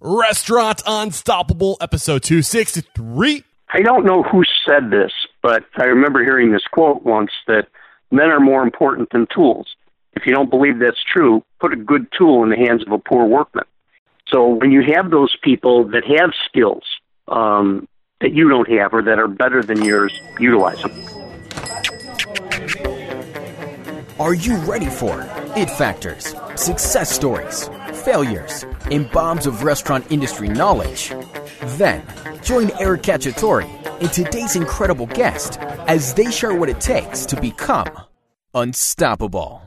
Restaurant Unstoppable, episode 263. I don't know who said this, but I remember hearing this quote once that men are more important than tools. If you don't believe that's true, put a good tool in the hands of a poor workman. So when you have those people that have skills um, that you don't have or that are better than yours, utilize them. Are you ready for it factors, success stories, failures, and bombs of restaurant industry knowledge? Then join Eric Cacciatore and today's incredible guest as they share what it takes to become unstoppable.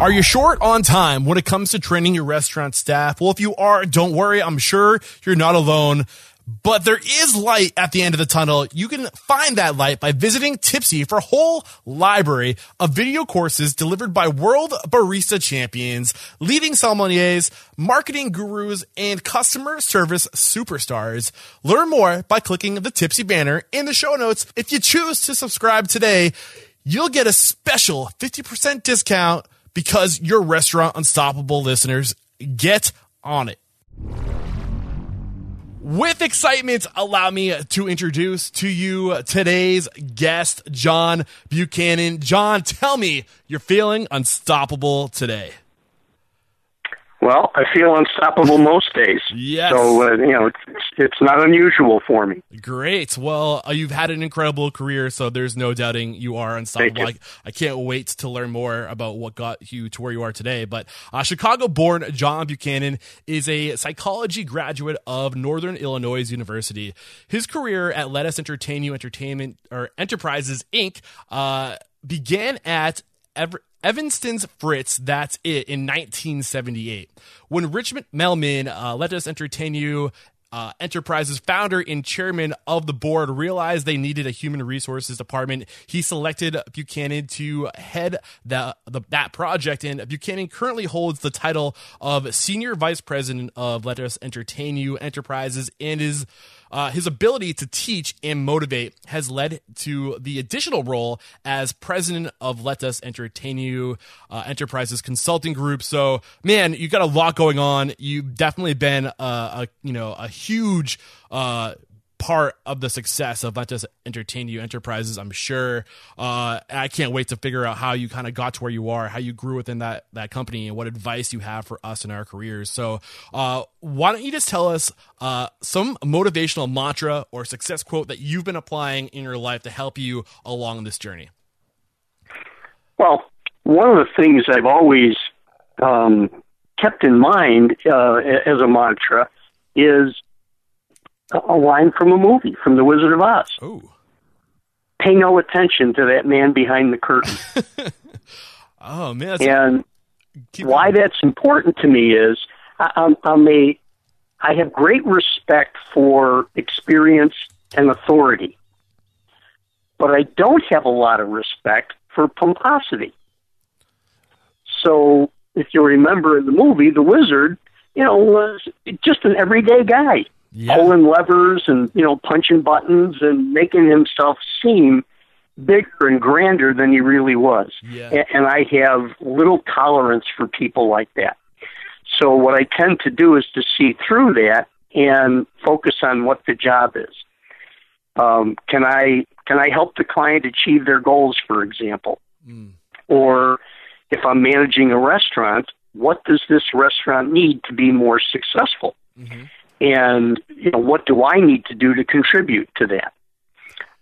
Are you short on time when it comes to training your restaurant staff? Well, if you are, don't worry. I'm sure you're not alone. But there is light at the end of the tunnel. You can find that light by visiting Typsy for a whole library of video courses delivered by world barista champions, leading sommeliers, marketing gurus, and customer service superstars. Learn more by clicking the Typsy banner in the show notes. If you choose to subscribe today, you'll get a special 50% discount because your restaurant unstoppable listeners get on it. With excitement, allow me to introduce to you today's guest, John Buchanan. John, tell me you're feeling unstoppable today. Well, I feel unstoppable most days. Yes. So, uh, you know, it's, it's not unusual for me. Great. Well, uh, you've had an incredible career, so there's no doubting you are unstoppable. you. I, I can't wait to learn more about what got you to where you are today. But uh, Chicago born John Buchanan is a psychology graduate of Northern Illinois University. His career at Lettuce Entertain You Entertainment or Enterprises Inc. Uh, began at Ever- Evanston's Fritz, that's it, in 1978. When Richard Melman, uh, Lettuce Entertain You uh, Enterprises founder and chairman of the board realized they needed a human resources department. He selected Buchanan to head the, the that project, and Buchanan currently holds the title of senior vice president of Lettuce Entertain You Enterprises, and is uh, his ability to teach and motivate has led to the additional role as president of Lettuce Entertain You uh, Enterprises Consulting Group. So, man, you got a lot going on. You've definitely been a, a you know a huge uh, part of the success of Lettuce Entertain You Enterprises. I'm sure. Uh, I can't wait to figure out how you kind of got to where you are, how you grew within that that company, and what advice you have for us in our careers. So, uh, why don't you just tell us uh, some motivational mantra or success quote that you've been applying in your life to help you along this journey? Well, one of the things I've always um, kept in mind uh, as a mantra is a line from a movie, from The Wizard of Oz. Oh, Pay no attention to that man behind the curtain. oh man, and why going. that's important to me is I, I'm, I'm a I have great respect for experience and authority, but I don't have a lot of respect for pomposity. So, if you remember in the movie, the wizard, you know, was just an everyday guy, Yeah. pulling levers and you know punching buttons and making himself seem bigger and grander than he really was. Yeah. And I have little tolerance for people like that. So what I tend to do is to see through that and focus on what the job is. Um, can I can I help the client achieve their goals, for example? Or if I'm managing a restaurant, what does this restaurant need to be more successful? And you know, what do I need to do to contribute to that?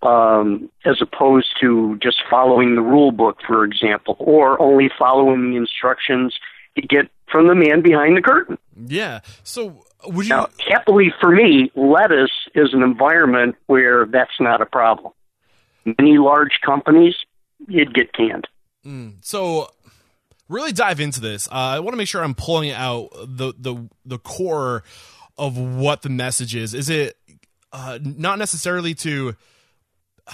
Um, as opposed to just following the rule book, for example, or only following the instructions you get from the man behind the curtain. Yeah. So, would you? Now, happily for me, lettuce is an environment where that's not a problem. Many large companies, you'd get canned. So, really dive into this. Uh, I want to make sure I'm pulling out the the the core of what the message is. Is it uh, not necessarily to uh,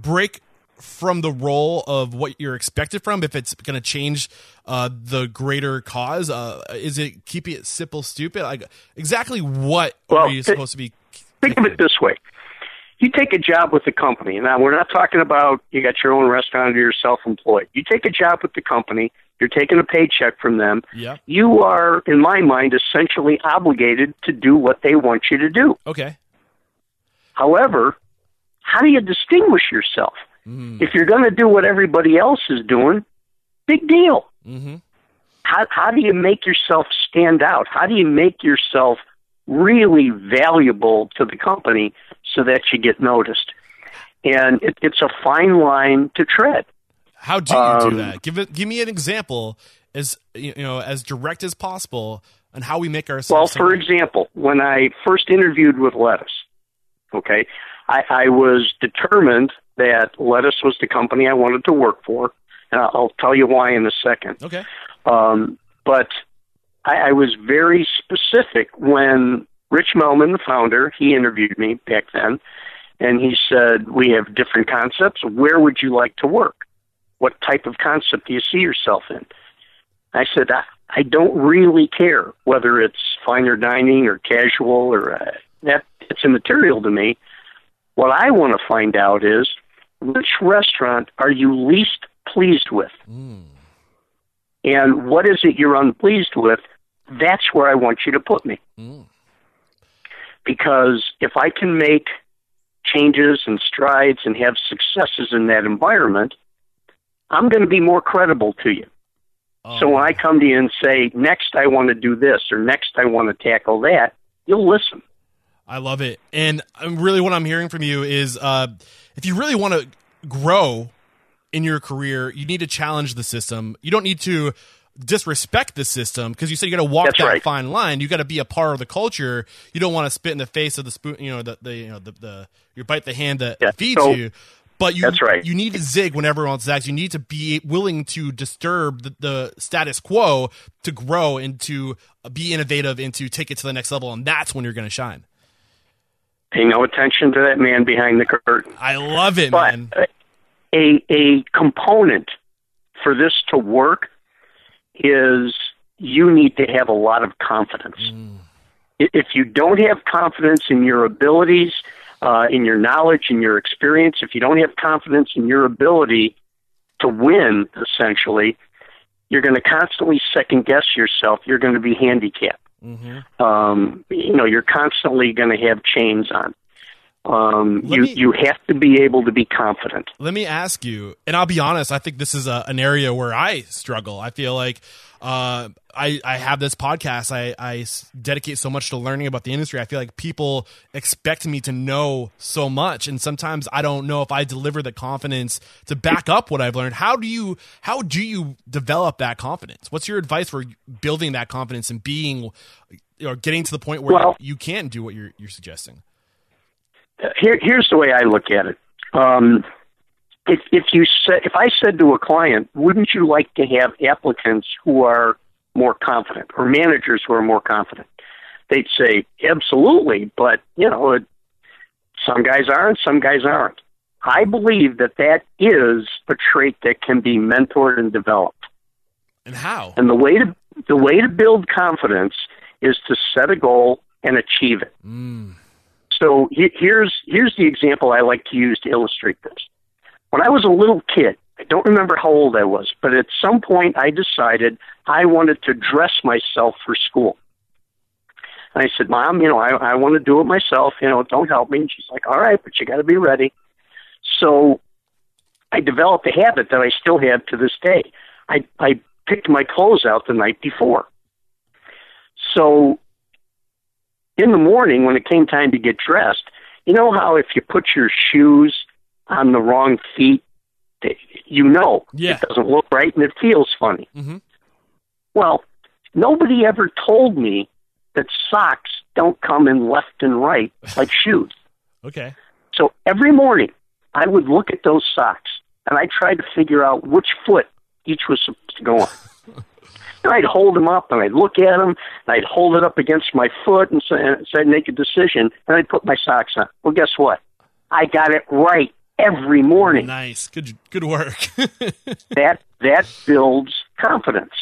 break from the role of what you're expected from if it's going to change uh, the greater cause? Uh, is it keeping it simple, stupid? Like exactly what Well, are you th- supposed to be? Think of it this way. You take a job with the company. Now, we're not talking about you got your own restaurant or you're self employed. You take a job with the company, You're taking a paycheck from them. Yeah. You are, in my mind, essentially obligated to do what they want you to do. Okay. However, how do you distinguish yourself? Mm. If you're going to do what everybody else is doing, big deal. Mm-hmm. How, how do you make yourself stand out? How do you make yourself really valuable to the company so that you get noticed? And it, it's a fine line to tread. How do you Um, do that? Give it. Give me an example as you know as direct as possible on how we make ourselves. Well, for example, when I first interviewed with Lettuce, okay, I, I was determined that Lettuce was the company I wanted to work for, and I'll I'll tell you why in a second. okay. Um, but I, I was very specific when Rich Melman, the founder, he interviewed me back then, and he said, "We have different concepts. Where would you like to work? What type of concept do you see yourself in?" I said, "I, I don't really care whether it's finer dining or casual or uh, that. It's immaterial to me. What I want to find out is which restaurant are you least pleased with." Mm. and what is it you're unpleased with, that's where I want you to put me. Mm. Because if I can make changes and strides and have successes in that environment, I'm going to be more credible to you. Oh, So when I come to you and say, next I want to do this or next I want to tackle that, you'll listen. I love it. And um, really, what I'm hearing from you is uh, if you really want to grow in your career, you need to challenge the system. You don't need to disrespect the system because you said you got to walk That's that right. fine line. You got to be a part of the culture. You don't want to spit in the face of the spoon. You know the, the you know the, the you bite the hand that Yeah. feeds So- you. But you That's right. you need to zig when everyone zags. You need to be willing to disturb the, the status quo to grow and to uh, be innovative and to take it to the next level. And that's when you're going to shine. Pay no attention to that man behind the curtain. I love it, But man. a a component for this to work is you need to have a lot of confidence. Mm. I- If you don't have confidence in your abilities, uh, in your knowledge, in your experience, if you don't have confidence in your ability to win, essentially, you're going to constantly second guess yourself. You're going to be handicapped. Mm-hmm. Um, you know, you're constantly going to have chains on. Um, you me- you have to be able to be confident. Let me ask you, and I'll be honest. I think this is a, an area where I struggle. I feel like uh, I I have this podcast. I I dedicate so much to learning about the industry. I feel like people expect me to know so much, and sometimes I don't know if I deliver the confidence to back up what I've learned. How do you how do you develop that confidence? What's your advice for building that confidence and being or getting to the point where Well- you can do what you're you're suggesting? Here, here's the way I look at it. Um, if if you said if I said to a client, wouldn't you like to have applicants who are more confident or managers who are more confident? They'd say absolutely, but you know, it, some guys are and some guys aren't. I believe that that is a trait that can be mentored and developed. And how? And the way to the way to build confidence is to set a goal and achieve it. Mm. So he- here's here's the example I like to use to illustrate this. When I was a little kid, I don't remember how old I was, but at some point I decided I wanted to dress myself for school. And I said, "Mom, you know, I I want to do it myself. You know, don't help me." And she's like, "All right, but you got to be ready." So I developed a habit that I still have to this day. I I picked my clothes out the night before. So in the morning when it came time to get dressed, you know how if you put your shoes on the wrong feet, you know Yeah. it doesn't look right and it feels funny. Mhm. Well, nobody ever told me that socks don't come in left and right like shoes. Okay. So every morning, I would look at those socks and I tried to figure out which foot each was supposed to go on. and I'd hold them up and I'd look at them and I'd hold it up against my foot and say, and say make a decision and I'd put my socks on. Well, guess what? I got it right every morning. Nice. Good good work. That that builds confidence.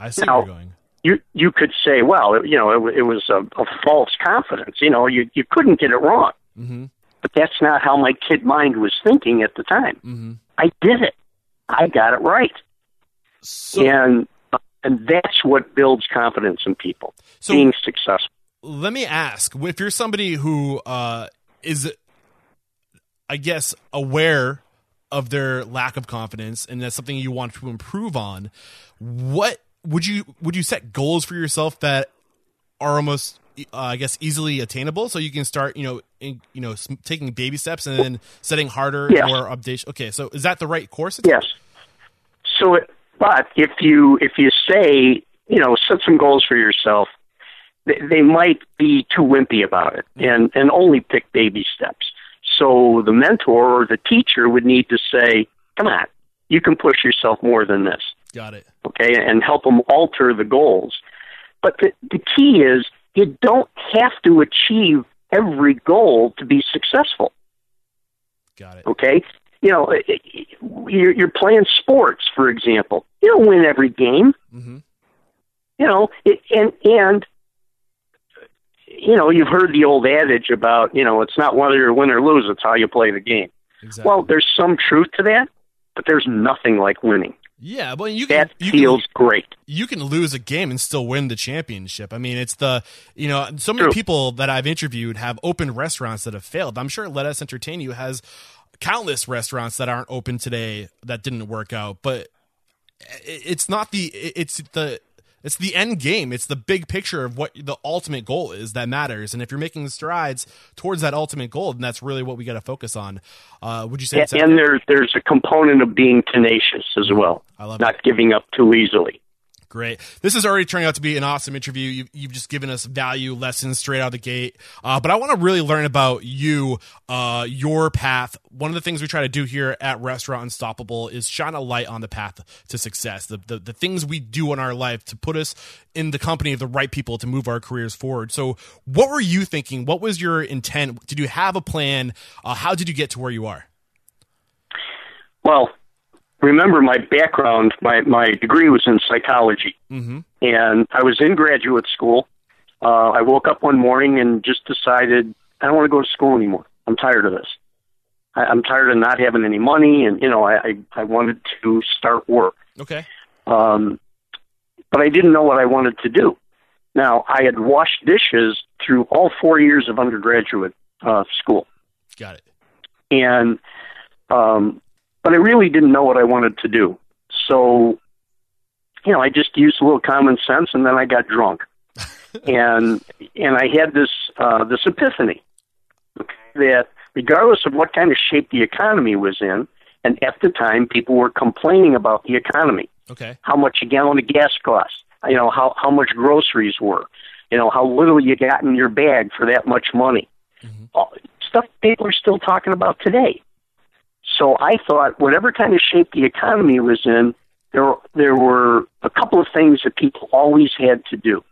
I see Now- where you're going. You you could say, well, it, you know, it, it was a, a false confidence. You know, you you couldn't get it wrong. Mm-hmm. But that's not how my kid mind was thinking at the time. Mm-hmm. I did it. I got it right. So, and and that's what builds confidence in people So- being successful. let me ask if you're somebody who uh, is i guess aware of their lack of confidence and that's something you want to improve on what would you would you set goals for yourself that are almost uh, i guess easily attainable so you can start you know in, you know taking baby steps and then setting harder Yes. or updates okay so is that the right course Yes. So, it, but if you if you say you know set some goals for yourself, they, they might be too wimpy about it and and only pick baby steps. So the mentor or the teacher would need to say, "Come on, you can push yourself more than this." got it okay, and help them alter the goals. But the, the key is you don't have to achieve every goal to be successful, got it okay? You know, you're, you're playing sports, for example. You don't win every game, hmm you know, it, and, and, you know, you've heard the old adage about, you know, it's not whether you win or lose, it's how you play the game. exactly Well, there's some truth to that, but there's nothing like winning. yeah well you can That you can- feels great. you can lose a game and still win the championship. I mean, it's the you know so many True. people that I've interviewed have opened restaurants that have failed. I'm sure Lettuce Entertain You has countless restaurants that aren't open today that didn't work out. But it's not the it's the it's the end game. It's the big picture of what the ultimate goal is that matters. And if you're making strides towards that ultimate goal, then that's really what we got to focus on. Uh, would you say? it's and, and there, there's a component of being tenacious as well, I love not giving up too easily. Great. This is already turning out to be an awesome interview. You've, you've just given us value lessons straight out of the gate. Uh, but I want to really learn about you, uh, your path. One of the things we try to do here at Restaurant Unstoppable is shine a light on the path to success. The, the, the things we do in our life to put us in the company of the right people to move our careers forward. So, what were you thinking? What was your intent? Did you have a plan? Uh, how did you get to where you are? Well, remember my background, my, my degree was in psychology, Mm-hmm. and I was in graduate school. Uh, I woke up one morning and just decided I don't want to go to school anymore. I'm tired of this. I, I'm tired of not having any money, and you know, I, I, I wanted to start work. Okay. um, but I didn't know what I wanted to do. Now, I had washed dishes through all four years of undergraduate uh, school, Got it. and um, but I really didn't know what I wanted to do. So, you know, I just used a little common sense, and then I got drunk, and and I had this uh, this epiphany that regardless of what kind of shape the economy was in, and at the time people were complaining about the economy Okay. how much a gallon of gas cost, you know, how, how much groceries were, you know, how little you got in your bag for that much money. All, stuff people are still talking about today. So I thought whatever kind of shape the economy was in, there, there were a couple of things that people always had to do.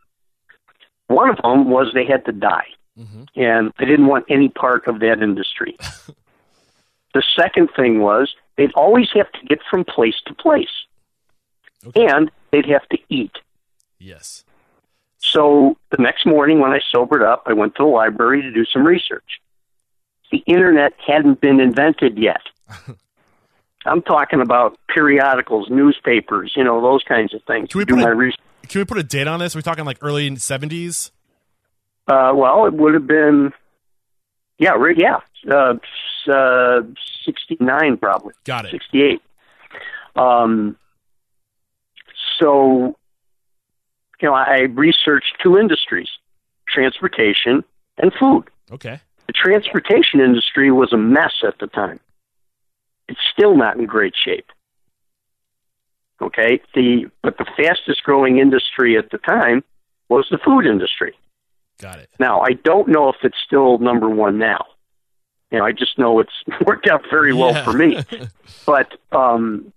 One of them was they had to die. Mm-hmm. And they didn't want any part of that industry. the second thing was they'd always have to get from place to place Okay. and they'd have to eat. Yes. So the next morning when I sobered up, I went to the library to do some research. The internet hadn't been invented yet. I'm talking about periodicals, newspapers, you know, those kinds of things. Can we do put my a- research. Can we put a date on this? Are we talking like early 70s? Uh, well, it would have been, yeah, right, yeah, uh, uh, 69 probably. Got it. 68. Um, so, you know, I researched two industries transportation and food. Okay. The transportation industry was a mess at the time. It's still not in great shape. Okay, the but the fastest growing industry at the time was the food industry. Got it. Now, I don't know if it's still number one now. You know, I just know it's worked out very well Yeah. for me. But um,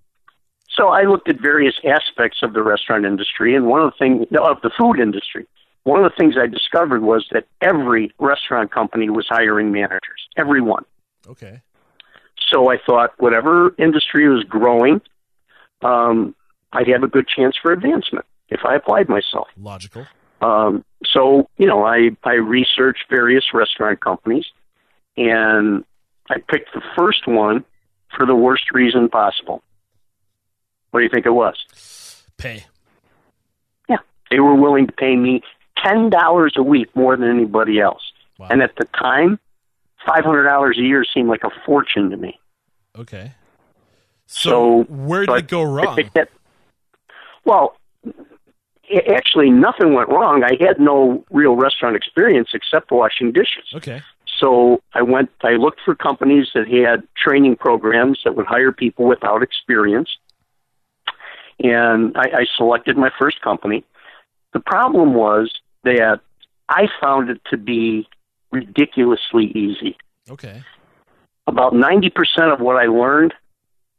so I looked at various aspects of the restaurant industry, and one of the things of the food industry. One of the things I discovered was that every restaurant company was hiring managers, Everyone. Okay. So I thought, whatever industry was growing, um, I'd have a good chance for advancement if I applied myself. Logical. Um, so you know, I I researched various restaurant companies, and I picked the first one for the worst reason possible. What do you think it was? Pay. Yeah, they were willing to pay me ten dollars a week more than anybody else. Wow. And at the time, five hundred dollars a year seemed like a fortune to me. Okay. So, So, where did so it go wrong? that- well, a- actually, nothing went wrong. I had no real restaurant experience except washing dishes. Okay. So I went, I looked for companies that had training programs that would hire people without experience. And I, I selected my first company. The problem was that I found it to be ridiculously easy. Okay. About 90% of what I learned,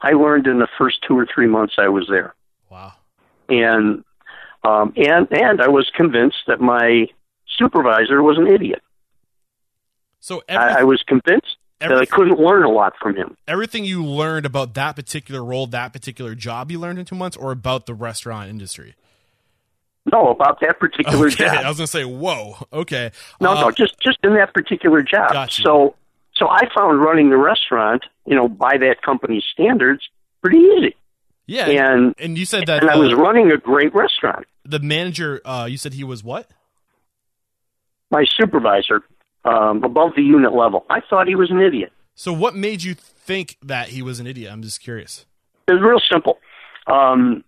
I learned in the first two or three months I was there. Wow. And, um, and, and I was convinced that my supervisor was an idiot. So every, I, I was convinced that I couldn't learn a lot from him. everything you learned about that particular role, that particular job you learned in two months, or about the restaurant industry? No, about that particular Okay. I was gonna say, whoa. Okay. No, Uh, no, just just in that particular job. Gotcha. So, so I found running the restaurant, you know, by that company's standards, pretty easy. Yeah. And and you said that and I was uh, running a great restaurant. the manager. Uh, you said he was what? My supervisor, um, above the unit level, I thought he was an idiot. So what made you think that he was an idiot? I'm just curious. It was real simple. Um,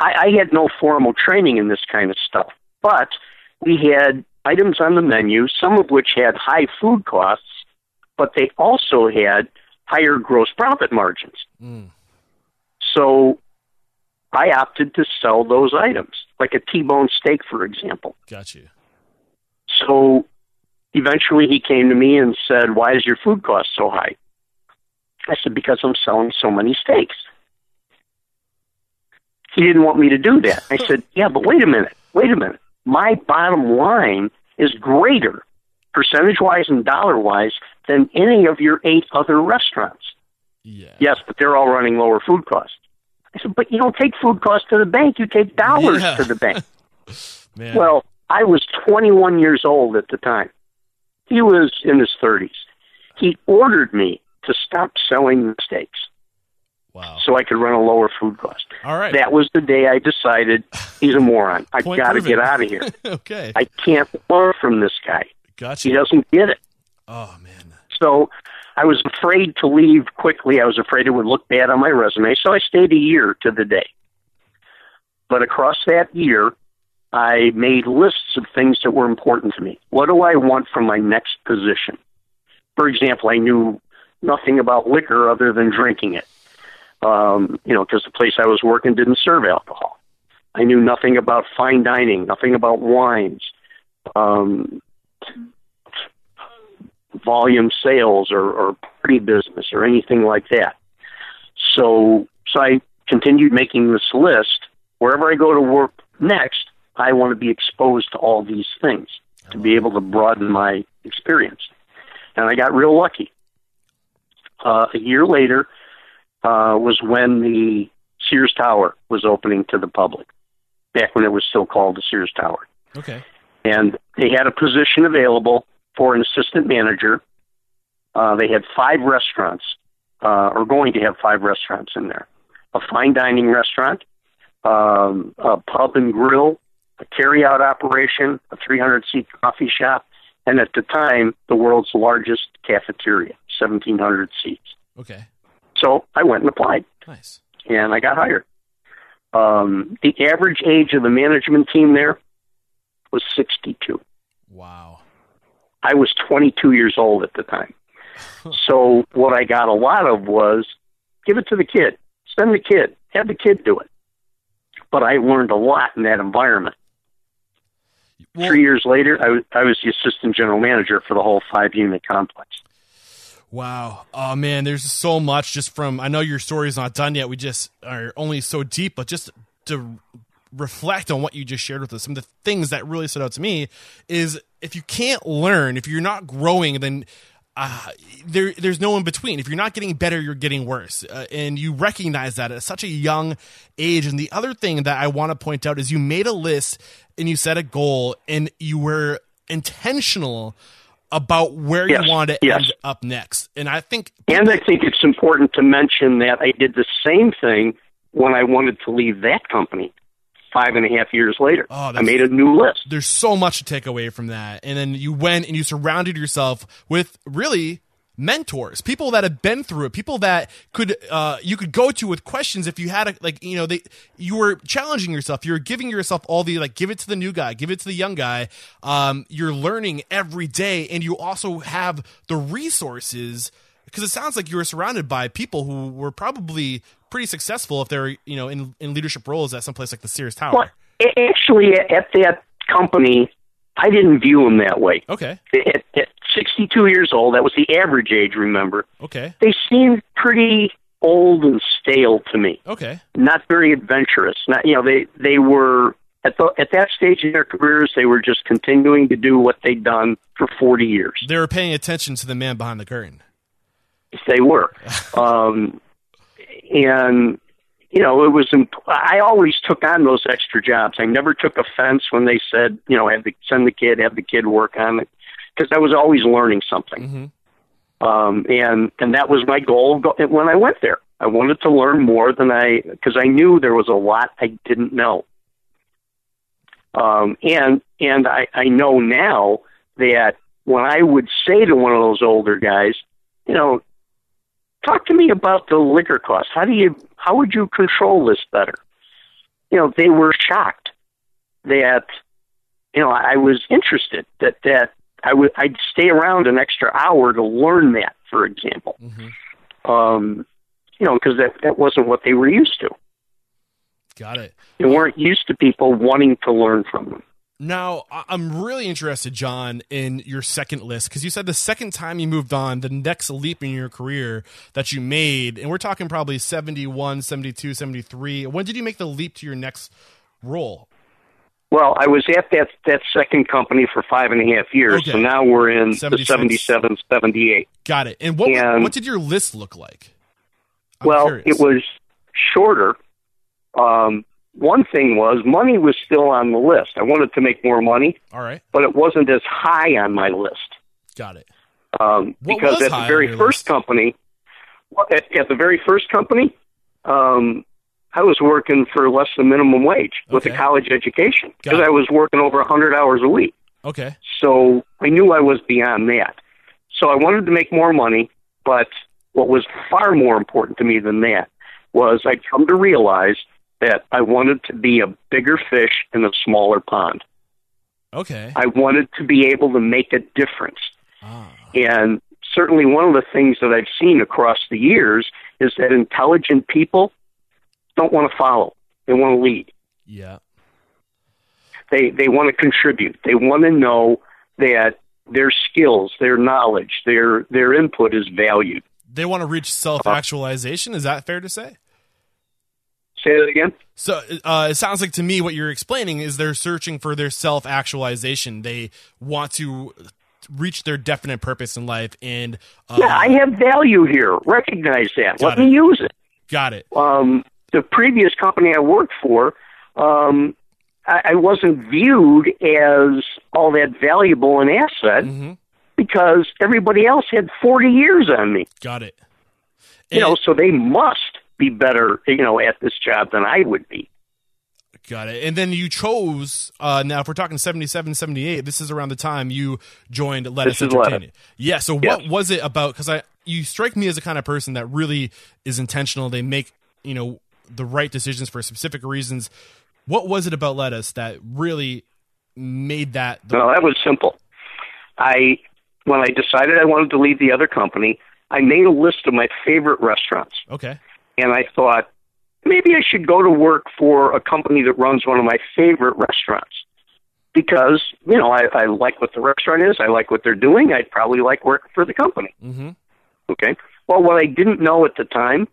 I, I had no formal training in this kind of stuff, but we had items on the menu, some of which had high food costs, but they also had higher gross profit margins. Mm. So I opted to sell those items, like a T-bone steak, for example. Got you. So eventually he came to me and said, Why is your food cost so high? I said, Because I'm selling so many steaks. He didn't want me to do that. I said, Yeah, but wait a minute. Wait a minute. My bottom line is greater, percentage wise and dollar wise, than any of your eight other restaurants. Yeah. Yes, but they're all running lower food costs. I said, But you don't take food costs to the bank, you take dollars Yeah. to the bank. Man. Well, I was 21 years old at the time. He was in his 30s. He ordered me to stop selling steaks wow. so I could run a lower food cost. All right. That was the day I decided he's a moron. I got to get out of here. okay. I can't learn from this guy. Got He doesn't get it. Oh man. So I was afraid to leave quickly. I was afraid it would look bad on my resume. So I stayed a year to the day. But across that year, I made lists of things that were important to me. What do I want from my next position? For example, I knew nothing about liquor other than drinking it. Um, you know, because the place I was working didn't serve alcohol. I knew nothing about fine dining, nothing about wines. Um, volume sales or, or party business or anything like that. So, so I continued making this list. Wherever I go to work next, I want to be exposed to all these things to be able to broaden my experience. And I got real lucky. Uh, a year later uh, was when the Sears Tower was opening to the public, back when it was still called the Sears Tower Okay. and they had a position available for an assistant manager. Uh, they had five restaurants, uh, or going to have five restaurants in there: a fine dining restaurant, um, a pub and grill, a carry-out operation, a 300-seat coffee shop, and at the time, the world's largest cafeteria, 1,700 seats. Okay. So I went and applied Nice. and I got hired. Um, the average age of the management team there was 62. Wow. I was 22 years old at the time. So what I got a lot of was give it to the kid, send the kid, have the kid do it. But I learned a lot in that environment. Well, Three years later, I was, I was the assistant general manager for the whole five unit complex. Wow. Oh man, there's so much just from I know your story's not done yet. We just are only so deep, but just to reflect on what you just shared with us, some of the things that really stood out to me is if you can't learn, if you're not growing, then uh, there, there's no in between. If you're not getting better, you're getting worse, uh, and you recognize that at such a young age. And the other thing that I want to point out is you made a list and you set a goal, and you were intentional about where Yes, you want to yes. end up next. And I think And I think it's important to mention that I did the same thing when I wanted to leave that company five and a half years later. Oh, I made a new list. there's so much to take away from that. And then you went and you surrounded yourself with really mentors, people that have been through it, people that could uh, you could go to with questions if you had a, like you know they you were challenging yourself, you were giving yourself all the like give it to the new guy, give it to the young guy. Um, you're learning every day, and you also have the resources because it sounds like you were surrounded by people who were probably pretty successful if they're you know in in leadership roles at some place like the Sears Tower. Well, actually, at that company, I didn't view them that way. Okay, At, at 62 years old, that was the average age, remember, okay, they seemed pretty old and stale to me. okay. Not very adventurous. Not, you know, they, they were, at, the, at that stage in their careers, they were just continuing to do what they'd done for 40 years. They were paying attention to the man behind the curtain. They were. um, and, you know, it was, imp- I always took on those extra jobs. I never took offense when they said, you know, have the, send the kid, have the kid work on it, because I was always learning something. hmm Um, and, and that was my goal go- when I went there. I wanted to learn more than I, because I knew there was a lot I didn't know. Um, and, and I, I know now that when I would say to one of those older guys, you know, talk to me about the liquor costs. How do you, how would you control this better? You know, they were shocked that, you know, I was interested that, that I would, I'd stay around an extra hour to learn that, for example. hmm Um, you know, because that, that wasn't what they were used to. Got it. They weren't used to people wanting to learn from them. Now, I'm really interested, John, in your second list because you said the second time you moved on, the next leap in your career that you made, and we're talking probably 71, 72, 73. When did you make the leap to your next role? Well, I was at that that second company for five and a half years, Okay. so now we're in 76. the 77, 78. Got it. And what And- what did your list look like? I'm well, curious. it was shorter. Um, one thing was money was still on the list. I wanted to make more money, all right. but it wasn't as high on my list. Got it. Um, because at the very first list? company, at, at the very first company, um, I was working for less than minimum wage with a college education because. I was working over a 100 hours a week. Okay. So I knew I was beyond that. So I wanted to make more money, but what was far more important to me than that was I'd come to realize that I wanted to be a bigger fish in a smaller pond. Okay. I wanted to be able to make a difference. Ah. And certainly one of the things that I've seen across the years is that intelligent people don't want to follow. They want to lead. Yeah. They they want to contribute. They want to know that their skills, their knowledge, their their input is valued. They want to reach self actualization. Is that fair to say? Say that again. So uh, it sounds like to me what you're explaining is they're searching for their self actualization. They want to reach their definite purpose in life, and uh, Yeah, I have value here. Recognize that. Let it. me use it. got it. Um, the previous company I worked for, um, I, I wasn't viewed as all that valuable an asset hmm because everybody else had 40 years on me. Got it. You know, so they must be better, you know, at this job than I would be. Got it. And then you chose, uh, now if we're talking 77, 78, this is around the time you joined Lettuce This is Lettuce. Entertainment. Yeah. So Yes. what was it about? Because I, you strike me as the kind of person that really is intentional. They make, you know, the right decisions for specific reasons. What was it about Lettuce that really made that? The, No, that was simple. I when I decided I wanted to leave the other company, I made a list of my favorite restaurants, okay. And I thought maybe I should go to work for a company that runs one of my favorite restaurants because you know I, I like what the restaurant is, I like what they're doing, I'd probably like working for the company. Mm-hmm. Okay. Well, what I didn't know at the time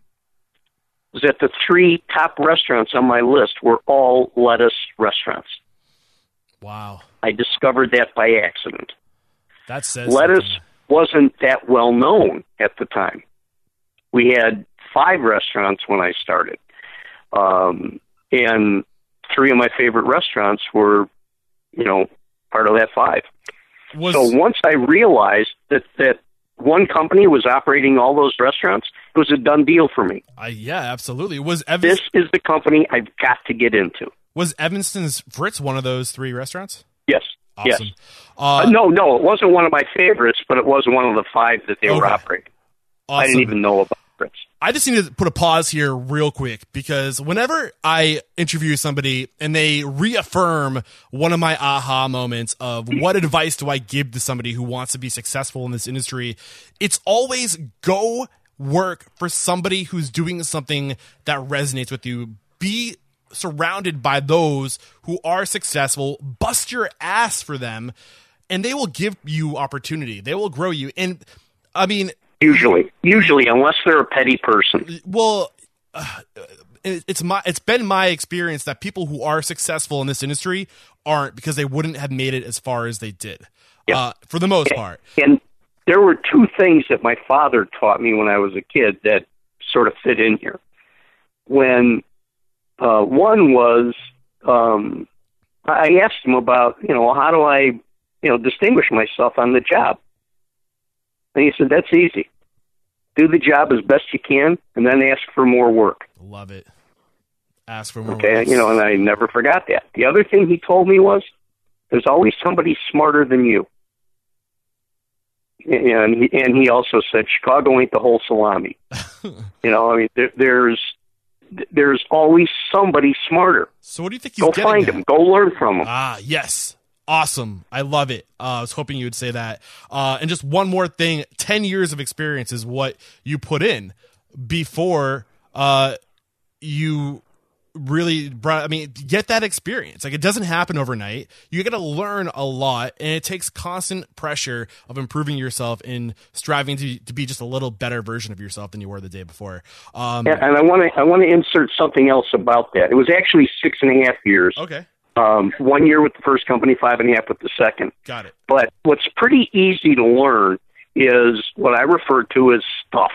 was that the three top restaurants on my list were all lettuce restaurants. Wow. I discovered that by accident. That says lettuce something. wasn't that well known at the time. We had five restaurants when I started, um, and three of my favorite restaurants were, you know, part of that five. was So once I realized that that one company was operating all those restaurants, it was a done deal for me. Uh, yeah, absolutely. Was Evans- This is the company I've got to get into. was Evanston's Fritz one of those three restaurants? Yes. Awesome. Yes. Uh, Uh, no, no, it wasn't one of my favorites, but it was one of the five that they were Okay. operating. I didn't even know about Fritz. I just need to put a pause here real quick because whenever I interview somebody and they reaffirm one of my aha moments of what advice do I give to somebody who wants to be successful in this industry, it's always go work for somebody who's doing something that resonates with you. Be surrounded by those who are successful, bust your ass for them, and they will give you opportunity. They will grow you. And I mean, Usually, usually, unless they're a petty person. well uh, it- it's my it's been my experience that people who are successful in this industry aren't because they wouldn't have made it as far as they did Yeah. uh, for the most part And there were two things that my father taught me when I was a kid that sort of fit in here. When uh, one was, um, I asked him about, you know, how do I, you know, distinguish myself on the job? And he said, that's easy. Do the job as best you can, and then ask for more work. love it ask for more work. Okay, work. you know, and I never forgot that. The other thing he told me was, there's always somebody smarter than you. And he, and he also said, Chicago ain't the whole salami. you know, I mean, there, there's there's always somebody smarter. so what do you think he's Go getting Go find at? them. Go learn from them. ah yes awesome. I love it. Uh, i was hoping you would say that. Uh, and just one more thing. 10 years of experience is what you put in before uh, you really brought i mean get that experience. Like it doesn't happen overnight. You got to learn a lot and it takes constant pressure of improving yourself and striving to, to be just a little better version of yourself than you were the day before. Um, And, and I want to I want to insert something else about that. It was actually six and a half years. okay Um, one year with the first company, five and a half with the second. got it But what's pretty easy to learn is what I refer to as stuff.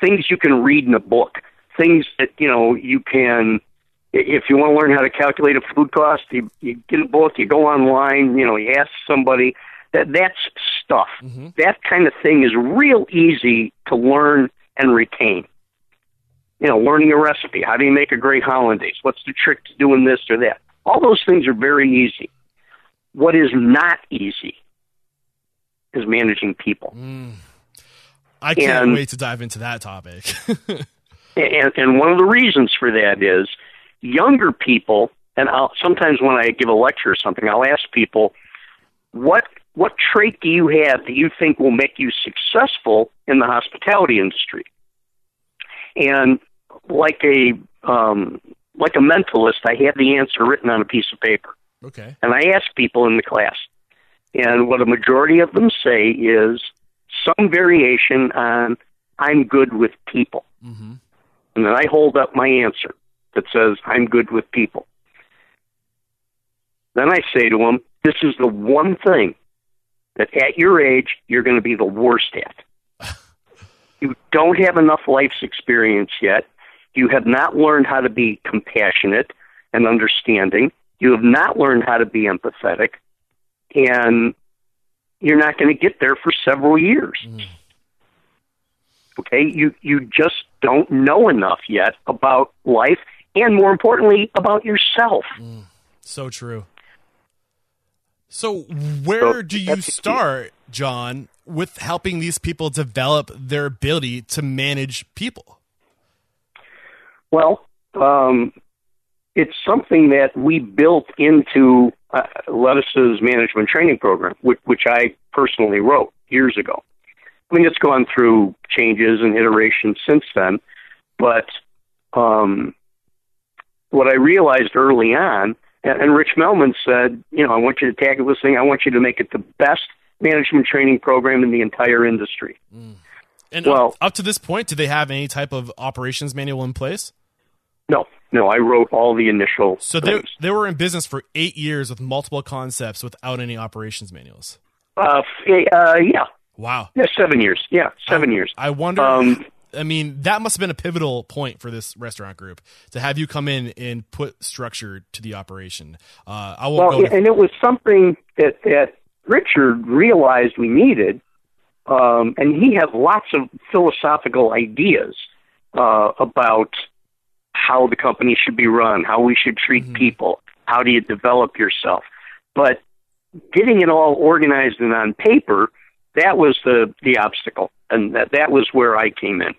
Things you can read in a book. Things that, you know, you can, if you want to learn how to calculate a food cost, you, you get a book, you go online, you know, you ask somebody. That, that's stuff. That kind of thing is real easy to learn and retain. You know, learning a recipe. How do you make a great hollandaise? What's the trick to doing this or that? All those things are very easy. What is not easy is managing people. i can't And- wait to dive into that topic And, and one of the reasons for that is younger people, and I'll, sometimes when I give a lecture or something, I'll ask people, what what trait do you have that you think will make you successful in the hospitality industry? And like a um, like a mentalist, I have the answer written on a piece of paper. okay And I ask people in the class, and what a majority of them say is some variation on I'm good with people. mm-hmm. And then I hold up my answer that says I'm good with people. Then I say to them, this is the one thing that at your age you're going to be the worst at. you don't have enough life's experience yet. You have not learned how to be compassionate and understanding. You have not learned how to be empathetic. And you're not going to get there for several years. Mm-hmm. Okay? You you just don't know enough yet about life and more importantly about yourself. Mm. So true. So where So do you that's the key. start, John, with helping these people develop their ability to manage people? Well, um, it's something that we built into uh, Lettuce's management training program, which, which I personally wrote years ago. I mean, it's gone through changes and iterations since then, but um, what I realized early on, and, and Rich Melman said, you know, I want you to tackle this thing. I want you to make it the best management training program in the entire industry. And Well- up, up to this point, do they have any type of operations manual in place? No, no, I wrote all the initial. So they things. they were in business for eight years with multiple concepts without any operations manuals. Uh, uh, yeah, Wow. yeah, seven years. Yeah, seven years. I wonder. Um, I mean, that must have been a pivotal point for this restaurant group to have you come in and put structure to the operation. Uh, I won't Well, go. and it was something that that Richard realized we needed. Um, and he had lots of philosophical ideas uh, about how the company should be run, how we should treat Mhm. people, how do you develop yourself. But getting it all organized and on paper, that was the the obstacle, and that that was where I came in.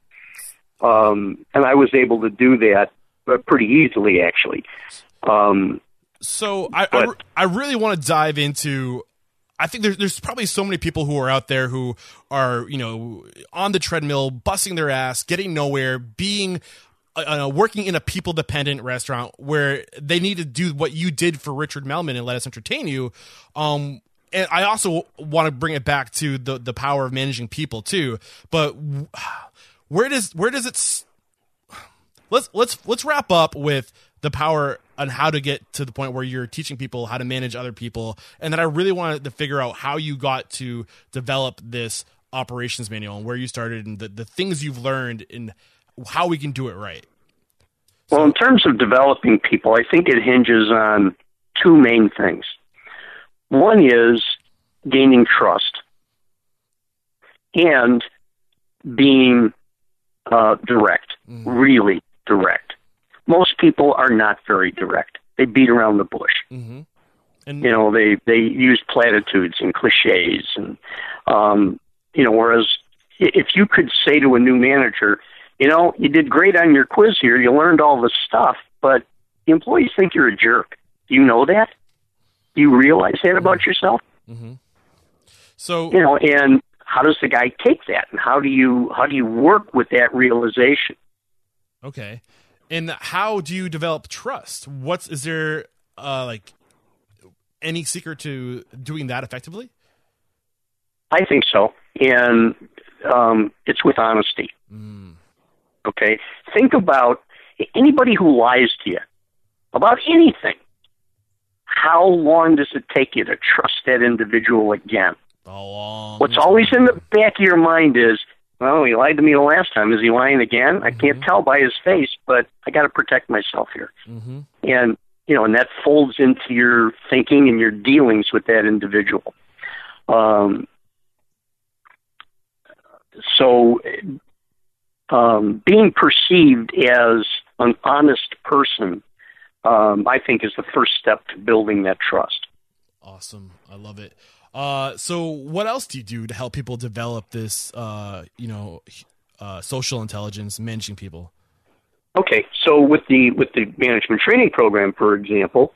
Um, and I was able to do that uh, pretty easily, actually. Um, So I I, I really want to dive into. I think there's there's probably so many people who are out there who are you know on the treadmill, busting their ass, getting nowhere, being uh, working in a people dependent restaurant where they need to do what you did for Richard Melman and Lettuce Entertain You. Um, and I also want to bring it back to the the power of managing people too. But where does where does it? Let's let's let's wrap up with the power on how to get to the point where you're teaching people how to manage other people, and that I really wanted to figure out how you got to develop this operations manual and where you started and the, the things you've learned and how we can do it right. Well, in terms of developing people, I think it hinges on two main things. One is gaining trust and being uh, direct, really direct. Most people are not very direct. They beat around the bush. Mm-hmm. And You know, they they use platitudes and cliches, and um, you know, whereas if you could say to a new manager, you know, you did great on your quiz here, you learned all this stuff, but the employees think you're a jerk. Do you know that? Do you realize that about yourself? so You know, and how does the guy take that, and how do you how do you work with that realization? Okay. And how do you develop trust? What's is there uh like any secret to doing that effectively? I think so, and um, it's with honesty. Okay, think about anybody who lies to you about anything. How long does it take you to trust that individual again? What's always in the back of your mind is, well, he lied to me the last time. Is he lying again? I can't tell by his face, but I got to protect myself here. hmm And you know, and that folds into your thinking and your dealings with that individual. Um, so, um, being perceived as an honest person, um, I think, is the first step to building that trust. Awesome. I love it. Uh so what else do you do to help people develop this uh you know uh social intelligence managing people? Okay, so with the with the management training program, for example,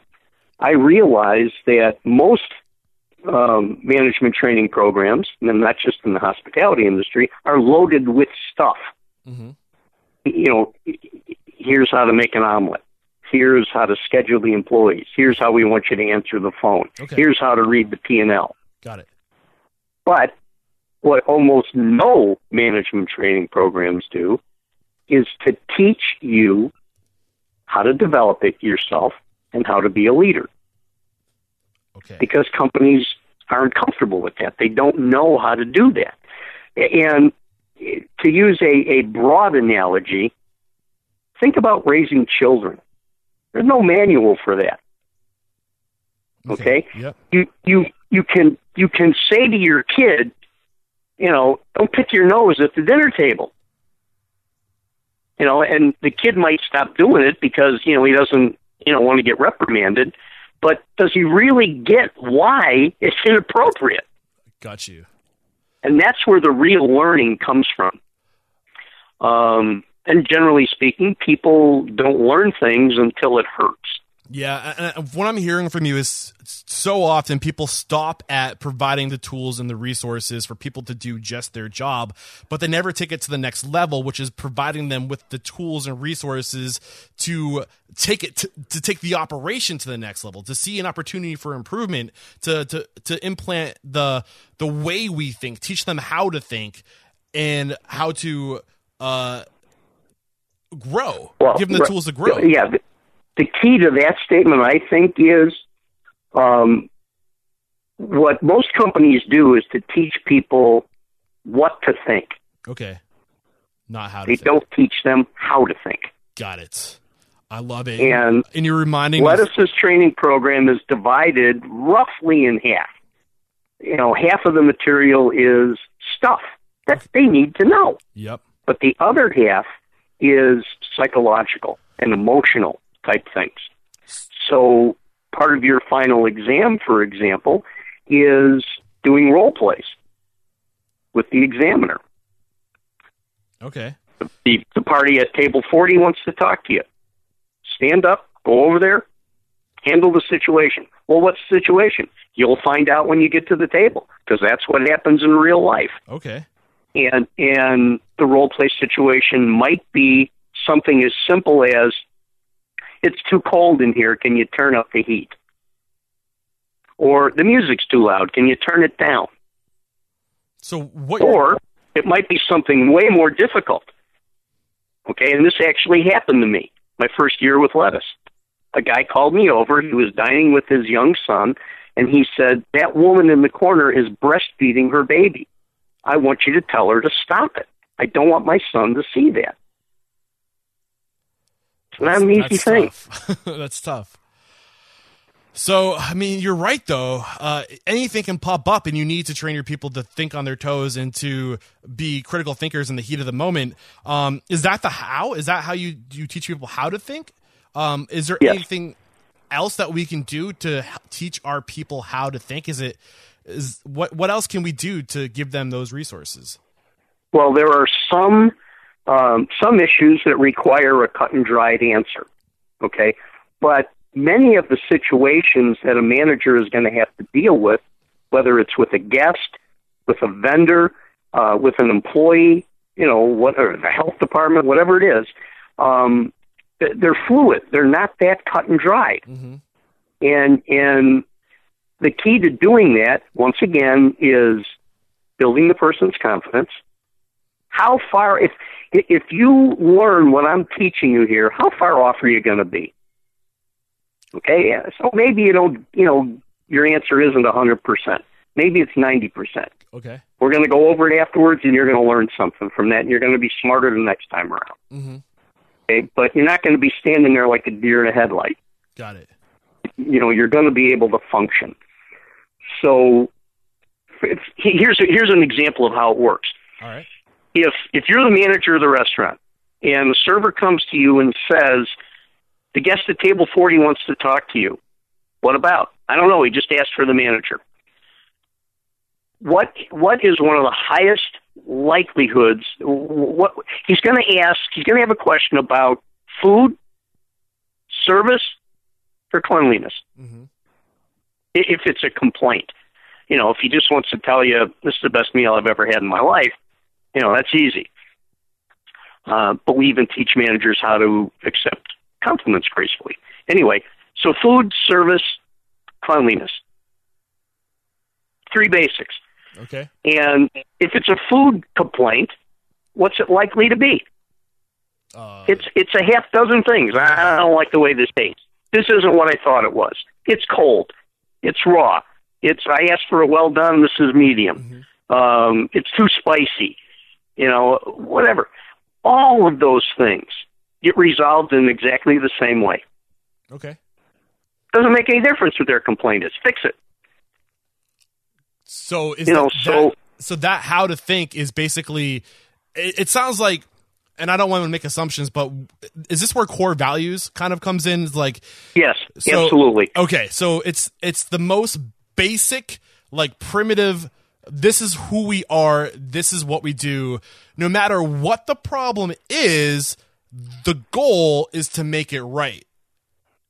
I realized that most um, management training programs, and not just in the hospitality industry, are loaded with stuff. Mhm. You know, here's how to make an omelet. Here's how to schedule the employees. Here's how we want you to answer the phone. Okay. Here's how to read the P and L. Got it. But what almost no management training programs do is to teach you how to develop it yourself and how to be a leader Okay. because companies aren't comfortable with that. They don't know how to do that. And to use a, a broad analogy, think about raising children. There's no manual for that. Okay? Yep. you you you can you can say to your kid, you know, don't pick your nose at the dinner table. You know, and the kid might stop doing it because you know he doesn't you know want to get reprimanded, but does he really get why it's inappropriate? Got you. And that's where the real learning comes from. Um, and generally speaking, people don't learn things until it hurts. Yeah, and- what I'm hearing from you is so often people stop at providing the tools and the resources for people to do just their job, but they never take it to the next level, which is providing them with the tools and resources to take it to, to take the operation to the next level, to see an opportunity for improvement, to to to implant the the way we think, teach them how to think and how to uh grow. Give them the right- tools to grow. Yeah, the, key to that statement, I think, is um, what most companies do is to teach people what to think. Okay. Not how to They think. don't teach them how to think. Got it. I love it. And and you're reminding me. Lettuce's training program is divided roughly in half. You know, half of the material is stuff that they need to know. Yep. But the other half is psychological and emotional type things. So part of your final exam, for example, is doing role plays with the examiner. Okay. The, the party at table 40 wants to talk to you. Stand up, go over there, handle the situation. Well, what's the situation? You'll find out when you get to the table because that's what happens in real life. Okay. And and the role play situation might be something as simple as it's too cold in here, can you turn up the heat? Or the music's too loud, can you turn it down? So what? Or it might be something way more difficult. Okay, and this actually happened to me my first year with lettuce. A guy called me over. He was dining with his young son, and he said, That woman in the corner is breastfeeding her baby. I want you to tell her to stop it. I don't want my son to see that. Not an easy That's thing. tough. That's tough. So, I mean, you're right, though. Uh, anything can pop up, and you need to train your people to think on their toes and to be critical thinkers in the heat of the moment. Um, is that the how? Is that how you you teach people how to think? Um, is there Yes. anything else that we can do to teach our people how to think? Is it is what what else can we do to give them those resources? Well, there are some um, some issues that require a cut and dried answer. Okay, but many of the situations that a manager is going to have to deal with, whether it's with a guest, with a vendor, uh, with an employee, you know, what or the health department, whatever it is, um, they're fluid. They're not that cut and dried. Mm-hmm. And and the key to doing that, once again, is building the person's confidence. How far, if if you learn what I'm teaching you here, how far off are you going to be? Okay, so maybe you don't, you know, your answer isn't hundred percent. Maybe it's ninety percent. Okay. We're going to go over it afterwards, and you're going to learn something from that, and you're going to be smarter the next time around. Mm-hmm. Okay, but you're not going to be standing there like a deer in a headlight Got it. you know you're going to be able to function. So it's, here's here's an example of how it works. All right. If if you're the manager of the restaurant and the server comes to you and says the guest at table 40 wants to talk to you, what about? I don't know. He just asked for the manager. What what is one of the highest likelihoods? What he's going to ask? He's going to have a question about food, service, or cleanliness Mm-hmm. if it's a complaint. You know, if he just wants to tell you this is the best meal I've ever had in my life, you know, that's easy. Uh, but we even teach managers how to accept compliments gracefully. Anyway, so food, service, cleanliness. Three basics. Okay. And if it's a food complaint, what's it likely to be? Uh, It's it's a half dozen things. I don't like the way this tastes. This isn't what I thought it was. It's cold. It's raw. It's I asked for a well done. This is medium. Um, it's too spicy. You know, whatever. All of those things get resolved in exactly the same way. okay. Doesn't make any difference what their complaint is. Fix it. So is You know, that, so- that- so that how to think is basically it, it sounds like and I don't want to make assumptions, but is this where core values kind of comes in? Is Like, Yes, So- absolutely. okay, so it's it's the most basic, like primitive. This is who we are. This is what we do. No matter what the problem is, the goal is to make it right.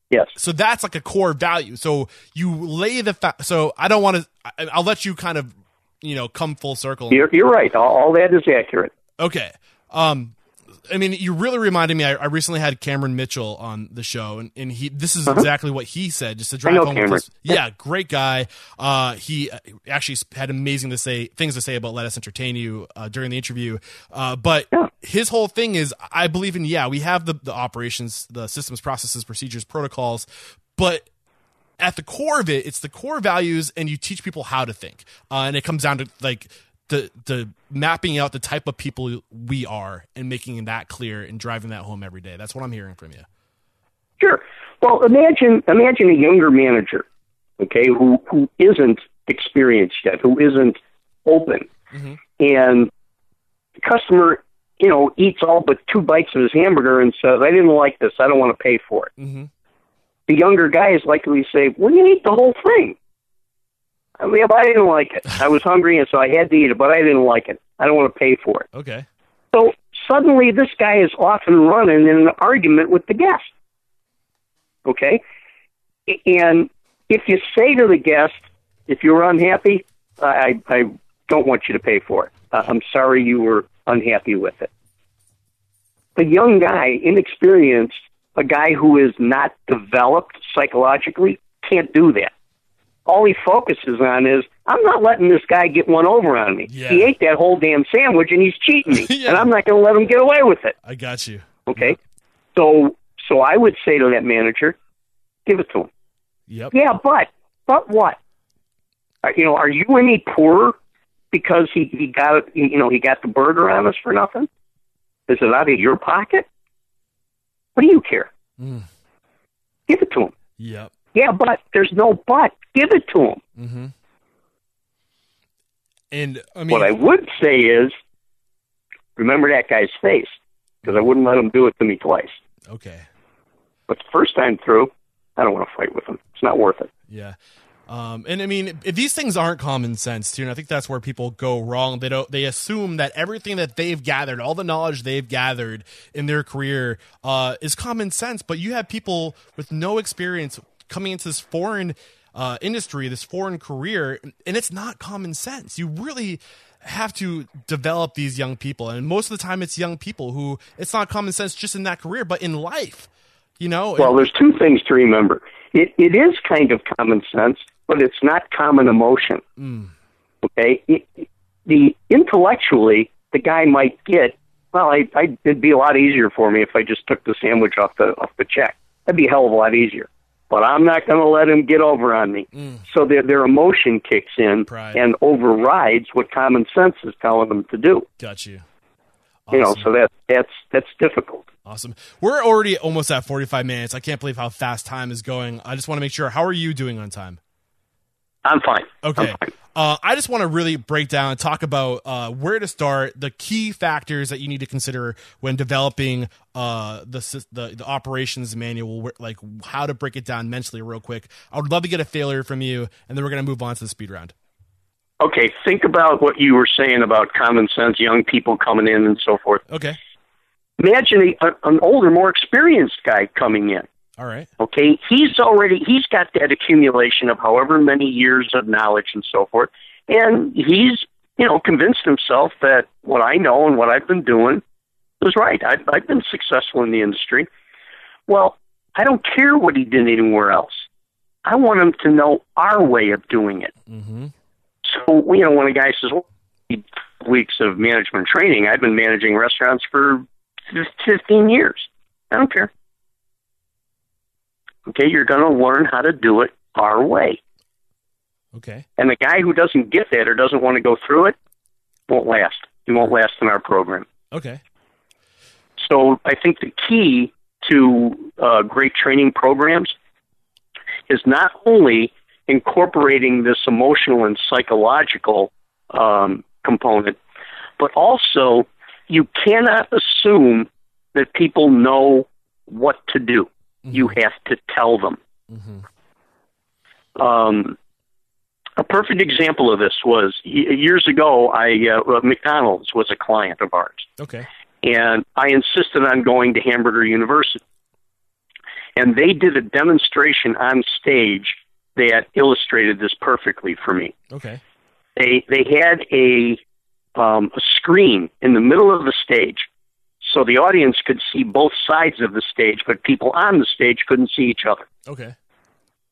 Yes. So that's like a core value. So you lay the fa- so I don't want to. I'll let you kind of you know come full circle. You're, you're right. All, all that is accurate. Okay. Um, I mean, you really reminded me. I, I recently had Cameron Mitchell on the show, and, and he this is exactly what he said. Just to drive Uh-huh. home, with this- yeah, great guy. Uh, he uh, actually had amazing to say things to say about Lettuce Entertain You uh, during the interview. Uh, but Yeah. his whole thing is, I believe in yeah, we have the the operations, the systems, processes, procedures, protocols, but at the core of it, it's the core values, and you teach people how to think. Uh, and it comes down to like the the mapping out the type of people we are and making that clear and driving that home every day. That's what I'm hearing from you. Sure. Well, imagine imagine a younger manager, okay, who who isn't experienced yet, who isn't open, and the customer, you know, eats all but two bites of his hamburger and says, "I didn't like this. I don't want to pay for it." Mm-hmm. The younger guy is likely to say, "Well, you eat the whole thing." I mean, but I didn't like it. I was hungry, and so I had to eat it, but I didn't like it. I don't want to pay for it. Okay. So suddenly, this guy is off and running in an argument with the guest. Okay, and if you say to the guest, if you're unhappy, I, I don't want you to pay for it. Uh, I'm sorry you were unhappy with it. The young guy, inexperienced, a guy who is not developed psychologically, can't do that. All he focuses on is, I'm not letting this guy get one over on me. Yeah. He ate that whole damn sandwich and he's cheating me, Yeah. and I'm not going to let him get away with it. I got you. Okay, so so I would say to that manager, give it to him. Yep. Yeah, but but what? Uh, you know, are you any poorer because he he got you know he got the burger on us for nothing? Is it out of your pocket? What do you care? Mm. Give it to him. Yep. Yeah, but there's no but. Give it to him. Mm-hmm. And I mean, what I would say is, remember that guy's face because I wouldn't let him do it to me twice. okay. But the first time through, I don't want to fight with him. It's not worth it. Yeah. Um, and I mean, if these things aren't common sense too, and I think that's where people go wrong. They don't. They assume that everything that they've gathered, all the knowledge they've gathered in their career, uh, is common sense. But you have people with no experience coming into this foreign uh, industry, this foreign career, and it's not common sense. You really have to develop these young people, and most of the time, it's young people who it's not common sense just in that career, but in life. You know. Well, there's two things to remember. It, it is kind of common sense, but it's not common emotion. Mm. Okay, it, the intellectually, the guy might get. Well, I, I, it'd be a lot easier for me if I just took the sandwich off the off the check. That'd be a hell of a lot easier. But I'm not going to let him get over on me. Mm. So their their emotion kicks in Pride. and overrides what common sense is telling them to do. got you. You know, so that that's that's difficult. Awesome. We're already almost at 45 minutes. I can't believe how fast time is going. I just want to make sure. How are you doing on time? I'm fine. Okay. I'm fine. Uh, I just want to really break down and talk about uh, where to start, the key factors that you need to consider when developing uh, the, the the operations manual, like how to break it down mentally, real quick. I would love to get a failure from you, and then we're going to move on to the speed round. Okay, think about what you were saying about common sense, young people coming in, and so forth. Okay. Imagine a, an older, more experienced guy coming in. All right. Okay, he's already he's got that accumulation of however many years of knowledge and so forth, and he's you know convinced himself that what I know and what I've been doing is right. I've, I've been successful in the industry. Well, I don't care what he did anywhere else. I want him to know our way of doing it. Mm-hmm. So, you know, when a guy says, well, weeks of management training, I've been managing restaurants for fif- 15 years. I don't care. Okay, you're going to learn how to do it our way. Okay. And the guy who doesn't get that or doesn't want to go through it won't last. He won't last in our program. Okay. So I think the key to uh, great training programs is not only incorporating this emotional and psychological um, component, but also you cannot assume that people know what to do. You have to tell them. Mm-hmm. Um, a perfect example of this was years ago. I uh, McDonald's was a client of ours, Okay. and I insisted on going to Hamburger University. And they did a demonstration on stage that illustrated this perfectly for me. Okay. They they had a um, a screen in the middle of the stage, so the audience could see both sides of the stage, but people on the stage couldn't see each other. Okay.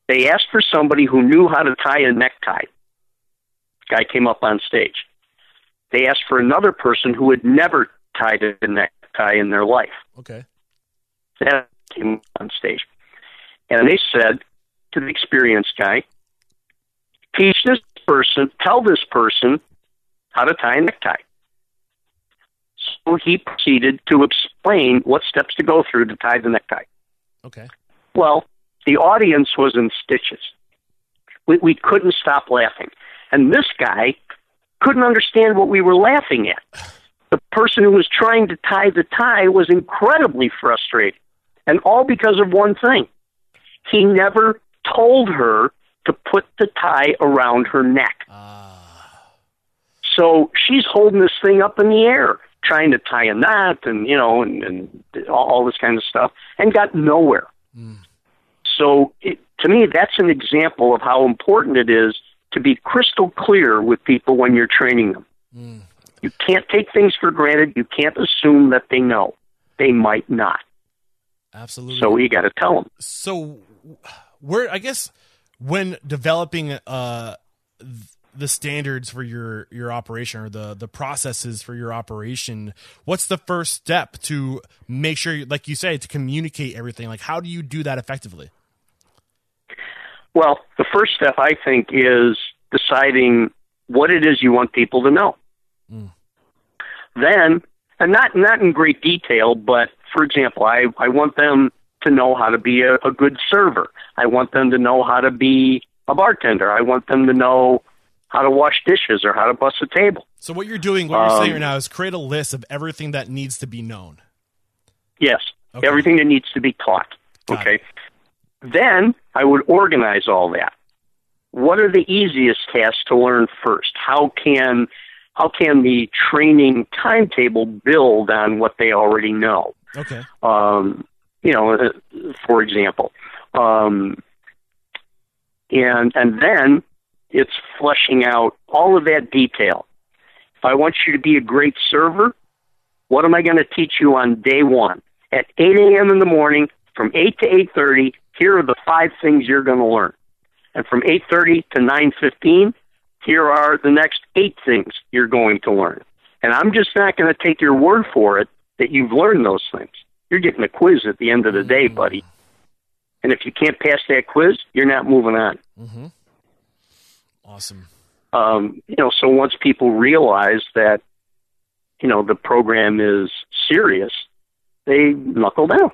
They asked for somebody who knew how to tie a necktie. Guy came up on stage. They asked for another person who had never tied a necktie in their life. Okay. That came on stage. And they said to the experienced guy, teach this person, tell this person how to tie a necktie. So he proceeded to explain what steps to go through to tie the necktie. Okay. Well, the audience was in stitches. We, we couldn't stop laughing. And this guy couldn't understand what we were laughing at. The person who was trying to tie the tie was incredibly frustrated, and all because of one thing. He never told her to put the tie around her neck. Ah. So she's holding this thing up in the air, trying to tie a knot and, you know, and, and all this kind of stuff, and got nowhere. So it, to me, that's an example of how important it is to be crystal clear with people when you're training them. You can't take things for granted. You can't assume that they know. They might not. Absolutely. So you got to tell them. so where I guess when developing uh the standards for your your operation or the the processes for your operation what's the first step to make sure like you say to communicate everything like how do you do that effectively Well, the first step, I think, is deciding what it is you want people to know. Mm. Then, and not not in great detail, but for example, I, I want them to know how to be a, a good server. I want them to know how to be a bartender. I want them to know how to wash dishes or how to bust a table. so what you're doing what you're saying Um, right now is create a list of everything that needs to be known Yes, Okay. everything that needs to be taught. Got okay. Then I would organize all that. What are the easiest tasks to learn first? How can how can the training timetable build on what they already know? okay Um, you know, uh, for example, um, and and then it's fleshing out all of that detail. If I want you to be a great server, what am I going to teach you on day one at 8 a.m. in the morning from 8 to 8:30? Here are the five things you're going to learn, and from 8:30 to 9:15, here are the next eight things you're going to learn. And I'm just not going to take your word for it that you've learned those things. You're getting a quiz at the end of the day, buddy. And if you can't pass that quiz, you're not moving on. Mm-hmm. Awesome Um, you know, so once people realize that, you know, the program is serious, they knuckle down.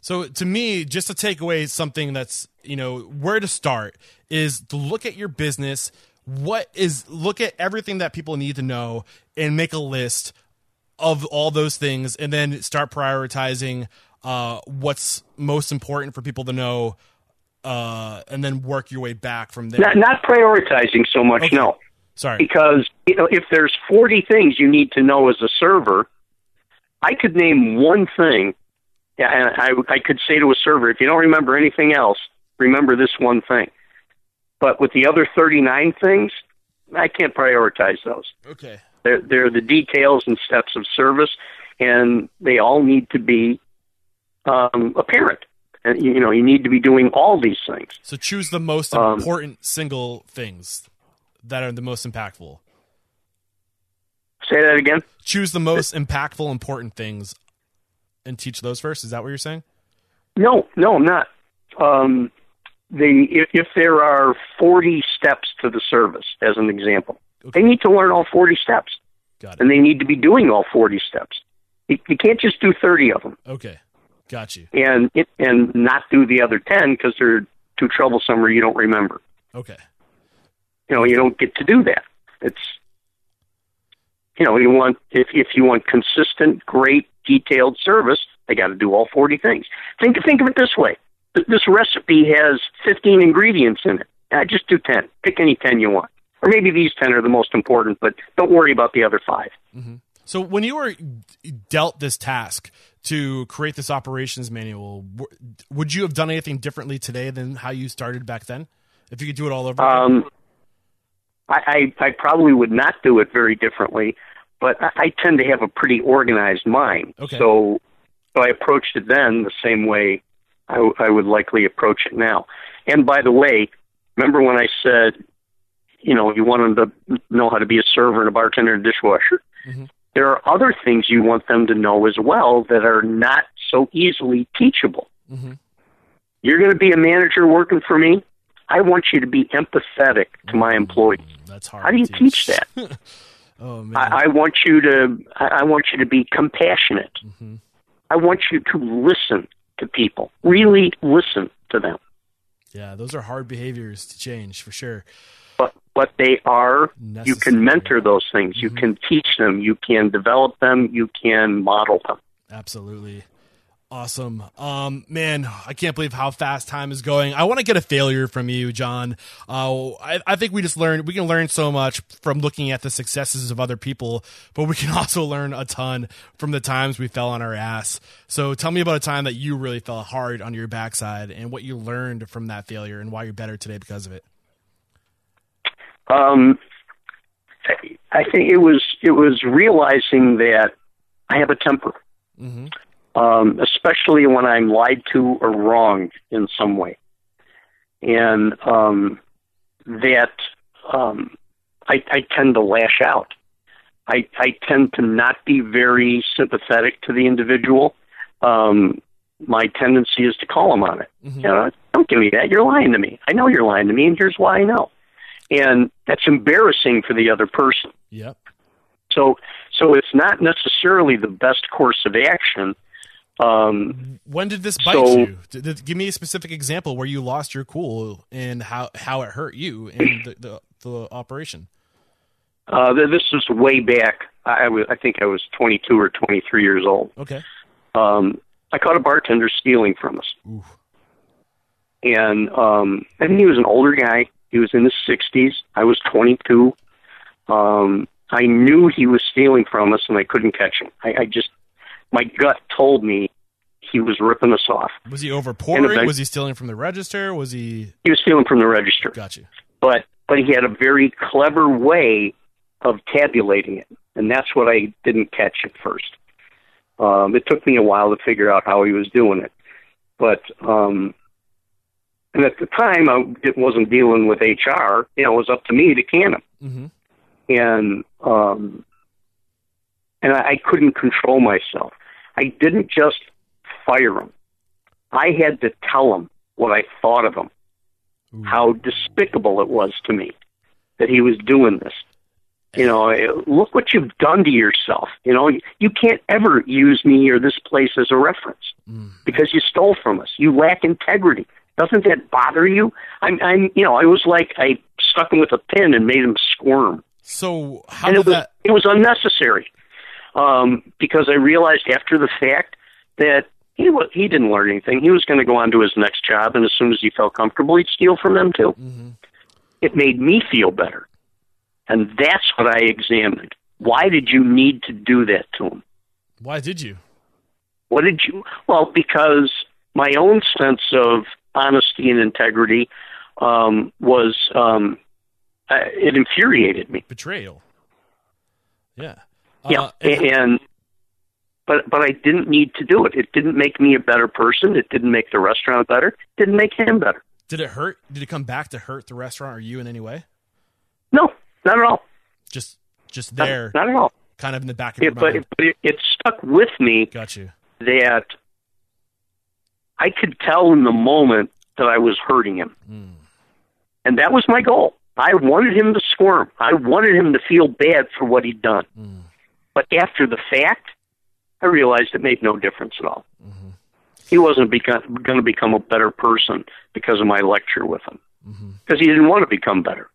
So to me, just to take away something that's you know where to start is to look at your business. What is look at everything that people need to know and make a list of all those things, and then start prioritizing uh, what's most important for people to know, uh, and then work your way back from there. Not, not prioritizing so much, Okay. no. Sorry. because you know if there's 40 things you need to know as a server i could name one thing and I, I could say to a server if you don't remember anything else remember this one thing but with the other 39 things i can't prioritize those Okay. they're, they're the details and steps of service and they all need to be um, apparent you know you need to be doing all these things So choose the most Um, important single things that are the most impactful. say that again Choose the most impactful, important things, and teach those first. Is that what you're saying? No, no, I'm not. Um, the if, if there are 40 steps to the service, as an example, Okay. they need to learn all 40 steps, Got it. and they need to be doing all 40 steps. You, you can't just do 30 of them Okay. Got you. and it, and not do the other 10 because they're too troublesome or you don't remember. Okay. You know, you don't get to do that. It's you know, you want if if you want consistent, great, detailed service, they got to do all 40 things. Think think of it this way: this recipe has 15 ingredients in it. Uh, just do 10. Pick any 10 you want, or maybe these 10 are the most important, but don't worry about the other five. So when you were dealt this task to create this operations manual, would you have done anything differently today than how you started back then? If you could do it all over again? Um, I, I I probably would not do it very differently, but I, I tend to have a pretty organized mind. Okay. So, so I approached it then the same way I, w- I would likely approach it now. And by the way, remember when I said, you know, you want them to know how to be a server and a bartender and a dishwasher? Mhm. There are other things you want them to know as well that are not so easily teachable. Mhm. You're going to be a manager working for me. I want you to be empathetic to my employees. That's hard. How do you teach that? oh man. I, I want you to I I want you to be compassionate. Mm-hmm. I want you to listen to people. Really listen to them. yeah, those are hard behaviors to change for sure. But they are. You can mentor those things. You can teach them. You can develop them. You can model them. Absolutely. Awesome. Um, man, I can't believe how fast time is going. I want to get a failure from you, John. Uh, I, I think we just learned, we can learn so much from looking at the successes of other people, but we can also learn a ton from the times we fell on our ass. So tell me about a time that you really fell hard on your backside and what you learned from that failure and why you're better today because of it. Um, I think it was it was realizing that I have a temper, Mm-hmm. um, especially when I'm lied to or wronged in some way, and um, that um, I, I tend to lash out. I, I tend to not be very sympathetic to the individual. Um, my tendency is to call them on it. Mhm. You know, don't give me that. You're lying to me. I know you're lying to me, and here's why I know. And that's embarrassing for the other person. Yep. So, so it's not necessarily the best course of action. Um, When did this bite So- you? D- d- give me a specific example where you lost your cool and how, how it hurt you in the, the, the operation. uh, this is way back. I was, I think I was 22 or 23 years old. Okay. Um, I caught a bartender stealing from us, Ooh. and um, I think he was an older guy. He was in his 60s. I was 22. Um, I knew he was stealing from us, and I couldn't catch him. I, I just, my gut told me he was ripping us off. Was he And overpouring? event- Was he stealing from the register? Was he? He was stealing from the register. Got you. but but he had a very clever way of tabulating it, and that's what I didn't catch at first. Um, it took me a while to figure out how he was doing it, but um, and at the time I it wasn't dealing with HR. You know, it was up to me to can him, hmm and um, and I, I couldn't control myself. I didn't just fire him. I had to tell him what I thought of him how despicable it was to me that he was doing this. You know, look what you've done to yourself. You know, you can't ever use me or this place as a reference because you stole from us. You lack integrity. Doesn't that bother you? I'm, I'm, you know, I was like I stuck him with a pin and made him squirm, So how and did it was that? it was unnecessary um, because I realized after the fact that he wa he didn't learn anything. He was going to go on to his next job, and as soon as he felt comfortable, he'd steal from them too. It made me feel better, and that's what I examined. Why did you need to do that to him? Why did you? What did you? Well, because my own sense of honesty and integrity um, was um, uh, it infuriated me. Betrayal. Yeah. Yeah, Uh, and- and but but I didn't need to do it. It didn't make me a better person. It didn't make the restaurant better. It didn't make him better. did it hurt? Did it come back to hurt the restaurant or you in any way? No, not at all. Just just there, not, at all. kind of in the back of your It, but mind. it, but it, it stuck with me Got you. that I could tell in the moment that I was hurting him, and that was my goal. I wanted him to squirm. I wanted him to feel bad for what he'd done. But after the fact, I realized it made no difference at all. He wasn't become, going to become a better person because of my lecture with him, because he didn't want to become better.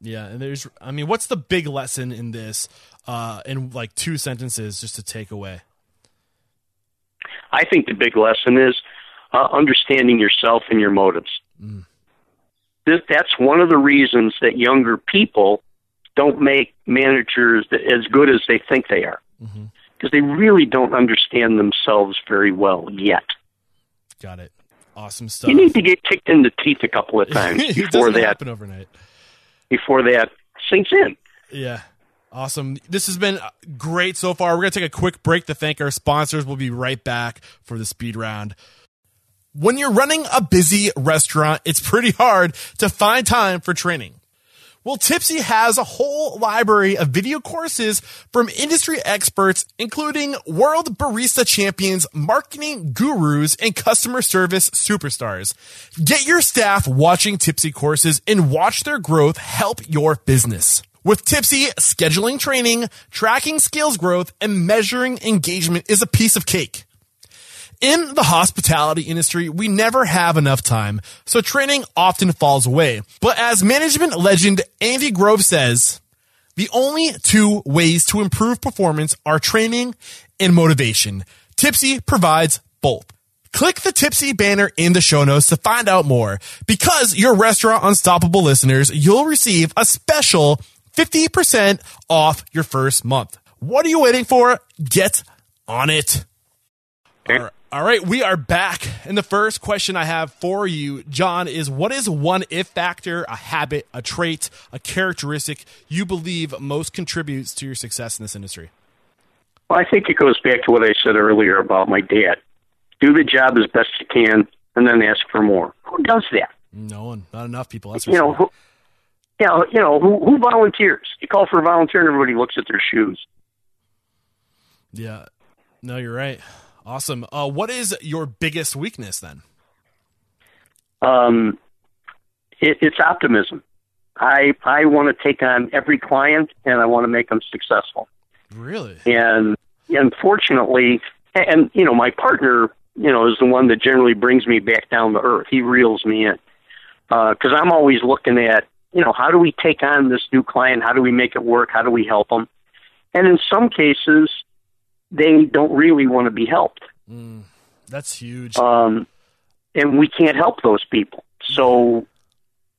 Yeah, and there's. I mean, what's the big lesson in this? Uh, in like two sentences, just to take away. I think the big lesson is uh, understanding yourself and your motives. Mm. This, that's one of the reasons that younger people don't make managers as good as they think they are, mm-hmm. because they really don't understand themselves very well yet. Got it. Awesome stuff. You need to get kicked in the teeth a couple of times before that happen overnight. before that sinks in. Yeah. Awesome. This has been uh, great so far. We're going to take a quick break to thank our sponsors. We'll be right back for the speed round. When you're running a busy restaurant, it's pretty hard to find time for training. Well, Typsy has a whole library of video courses from industry experts, including world barista champions, marketing gurus, and customer service superstars. Get your staff watching Typsy courses and watch their growth help your business. With Typsy, scheduling training, tracking skills growth, and measuring engagement is a piece of cake. In the hospitality industry, we never have enough time, so training often falls away. But as management legend Andy Grove says, the only two ways to improve performance are training and motivation. Typsy provides both. Click the Typsy banner in the show notes to find out more. Because you're Restaurant Unstoppable listeners, you'll receive a special 50% off your first month. What are you waiting for? Get on it. All right. All right, we are back. And the first question I have for you, John, is what is one if factor, a habit, a trait, a characteristic you believe most contributes to your success in this industry? Well, I think it goes back to what I said earlier about my dad. Do the job as best you can and then ask for more. Who does that? No one, not enough people. That's you know, who, you know, you know who, who volunteers? You call for a volunteer and everybody looks at their shoes. Yeah. No, you're right. Awesome. Uh, what is your biggest weakness then? Um, it, it's optimism. I I want to take on every client and I want to make them successful. Really? And unfortunately, and you know, my partner, you know, is the one that generally brings me back down to earth. He reels me in because I'm always looking at, you know, how do we take on this new client? How do we make it work? How do we help them? And in some cases, they don't really want to be helped. Mm, that's huge. Um, and we can't help those people. So,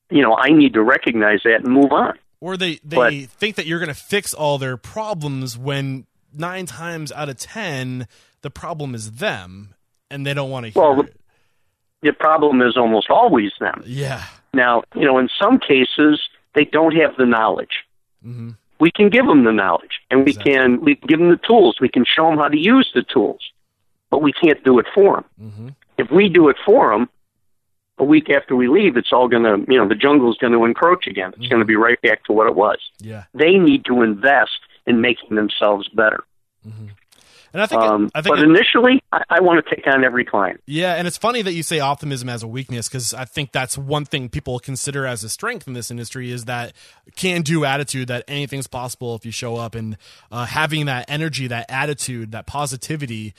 you know, I need to recognize that and move on. or they they but- think that you're going to fix all their problems when nine times out of ten the problem is them and they don't want to hear Well, it. The problem is almost always them. Yeah. Now, you know, in some cases, they don't have the knowledge. hmm We can give them the knowledge, and we Exactly. can we can give them the tools. We can show them how to use the tools, but we can't do it for them. hmm If we do it for them, a week after we leave, it's all going to, you know, the jungle's going to encroach again. It's going to be right back to what it was. Yeah. They need to invest in making themselves better. And I think Um, I think but it- initially, I, I want to take on every client. Yeah, and it's funny that you say optimism as a weakness because I think that's one thing people consider as a strength in this industry is that can-do attitude that anything's possible if you show up, and uh, having that energy, that attitude, that positivity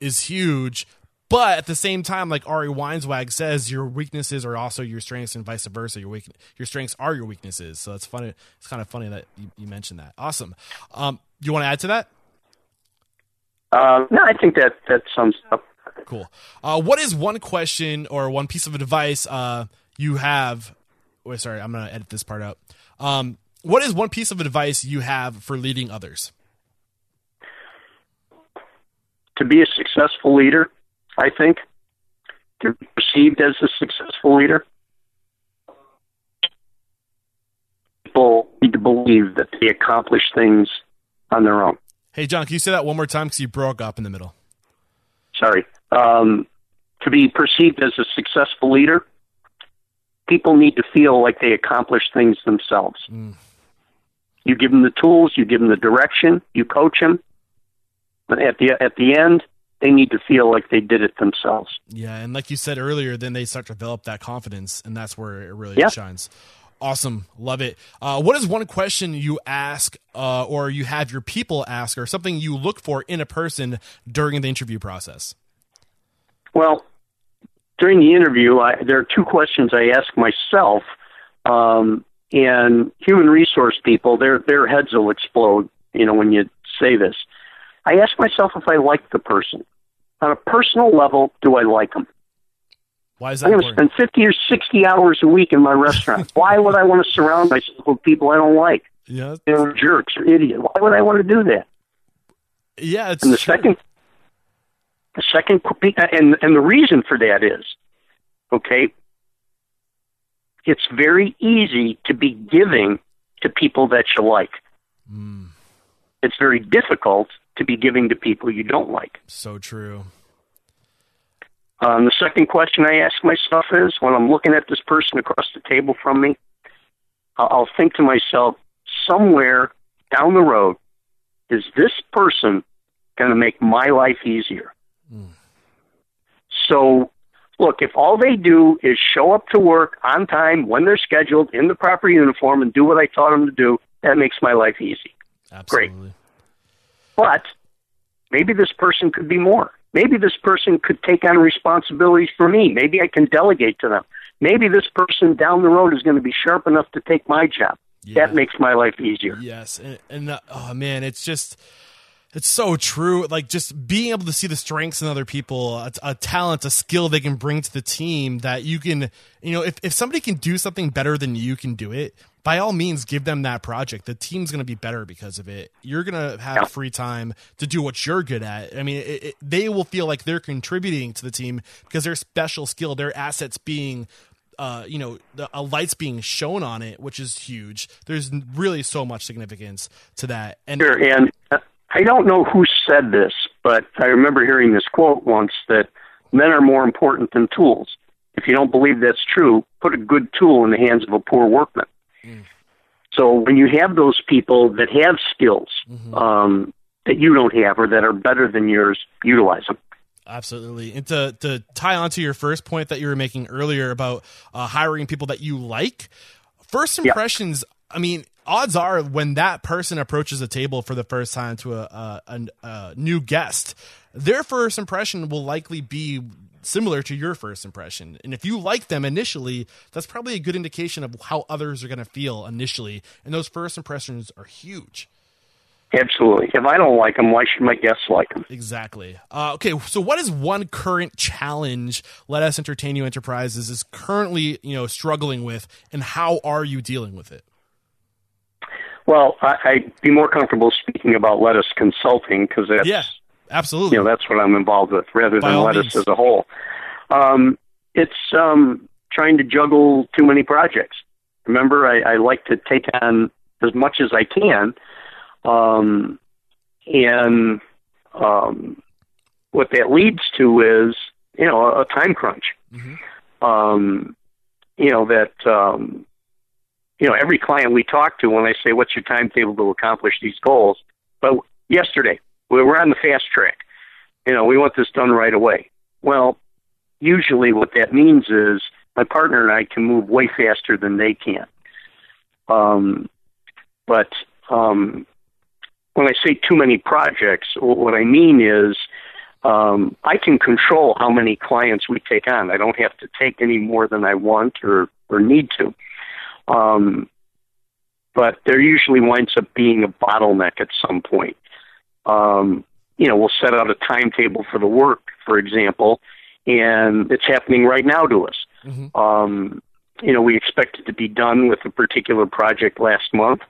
is huge. But at the same time, like Ari Weinzweig says, your weaknesses are also your strengths, and vice versa. Your weak, your strengths are your weaknesses. So it's funny. It's kind of funny that you, you mentioned that. Awesome. Um, you want to add to that? Uh, no, I think that that sums up. Cool. Uh, what is one question or one piece of advice uh, you have? Wait, sorry, I'm gonna edit this part out. Um, what is one piece of advice you have for leading others? To be a successful leader, I think, to be perceived as a successful leader, people need to believe that they accomplish things on their own. Hey, John, can you say that one more time because you broke up in the middle? Sorry. Um, to be perceived as a successful leader, people need to feel like they accomplish things themselves. Mm. You give them the tools, you give them the direction, you coach them, but at the at the end, they need to feel like they did it themselves. Yeah, and like you said earlier, then they start to develop that confidence, and that's where it really Yeah. shines. Awesome, love it. Uh, what is one question you ask, uh, or you have your people ask, or something you look for in a person during the interview process? Well, during the interview, I, there are two questions I ask myself, um, and human resource people, their their heads will explode. You know, when you say this, I ask myself if I like the person on a personal level. Do I like them? Why is that I'm going to spend 50 or 60 hours a week in my restaurant. Why would I want to surround myself with people I don't like? Yeah, know, jerks or idiots. Why would I want to do that? yeah. It's And the true. second, the second, and and the reason for that is, okay, it's very easy to be giving to people that you like. Mm, It's very difficult to be giving to people you don't like. so true. Um, the second question I ask myself is when I'm looking at this person across the table from me, I'll, think to myself, somewhere down the road, is this person going to make my life easier? Mm. So, look, if all they do is show up to work on time when they're scheduled in the proper uniform and do what I taught them to do, that makes my life easy. Absolutely. But maybe this person could be more. Maybe this person could take on responsibilities for me. Maybe I can delegate to them. Maybe this person down the road is going to be sharp enough to take my job. Yeah. That makes my life easier. Yes, and, and uh, oh man, it's just it's so true. Like just being able to see the strengths in other people, a, a, talent, a skill they can bring to the team that you can, you know, if, if somebody can do something better than you can do it, by all means, give them that project. The team's going to be better because of it. You're going to have yeah. free time to do what you're good at. I mean, it, it, they will feel like they're contributing to the team because their special skill, their assets being uh, you know, the, a light's being shown on it, which is huge. There's really so much significance to that. And sure, and I don't know who said this, but I remember hearing this quote once that men are more important than tools. If you don't believe that's true, put a good tool in the hands of a poor workman. Mm. So when you have those people that have skills mm-hmm. um, that you don't have or that are better than yours, utilize them. Absolutely. And to, to tie on to your first point that you were making earlier about uh, hiring people that you like, first impressions, yeah. I mean, odds are when that person approaches a table for the first time to a, a, a, new guest, their first impression will likely be similar to your first impression. And if you like them initially, that's probably a good indication of how others are going to feel initially. And those first impressions are huge. Absolutely. If I don't like them, why should my guests like them? Exactly. Uh, okay, so what is one current challenge Lettuce Entertain You Enterprises is currently, you know, struggling with, and how are you dealing with it? Well, I, would be more comfortable speaking about Lettuce Consulting because that's yeah, absolutely. You know, that's what I'm involved with, rather By than Lettuce means. as a whole. Um, it's um, trying to juggle too many projects. Remember, I, I like to take on as much as I can, um, and um, what that leads to is you know a, a time crunch. Mm-hmm. Um, you know that um, you know, every client we talk to, when I say, "What's your timetable to accomplish these goals?" But yesterday, were on the fast track. You know, we want this done right away. Well, usually what that means is my partner and I can move way faster than they can. Um, but um, when I say too many projects, what I mean is um, I can control how many clients we take on. I don't have to take any more than I want or, or need to. Um, but there usually winds up being a bottleneck at some point. Um, you know, we'll set out a timetable for the work, for example, and it's happening right now to us. Mm-hmm. Um, you know, we expected to be done with a particular project last month,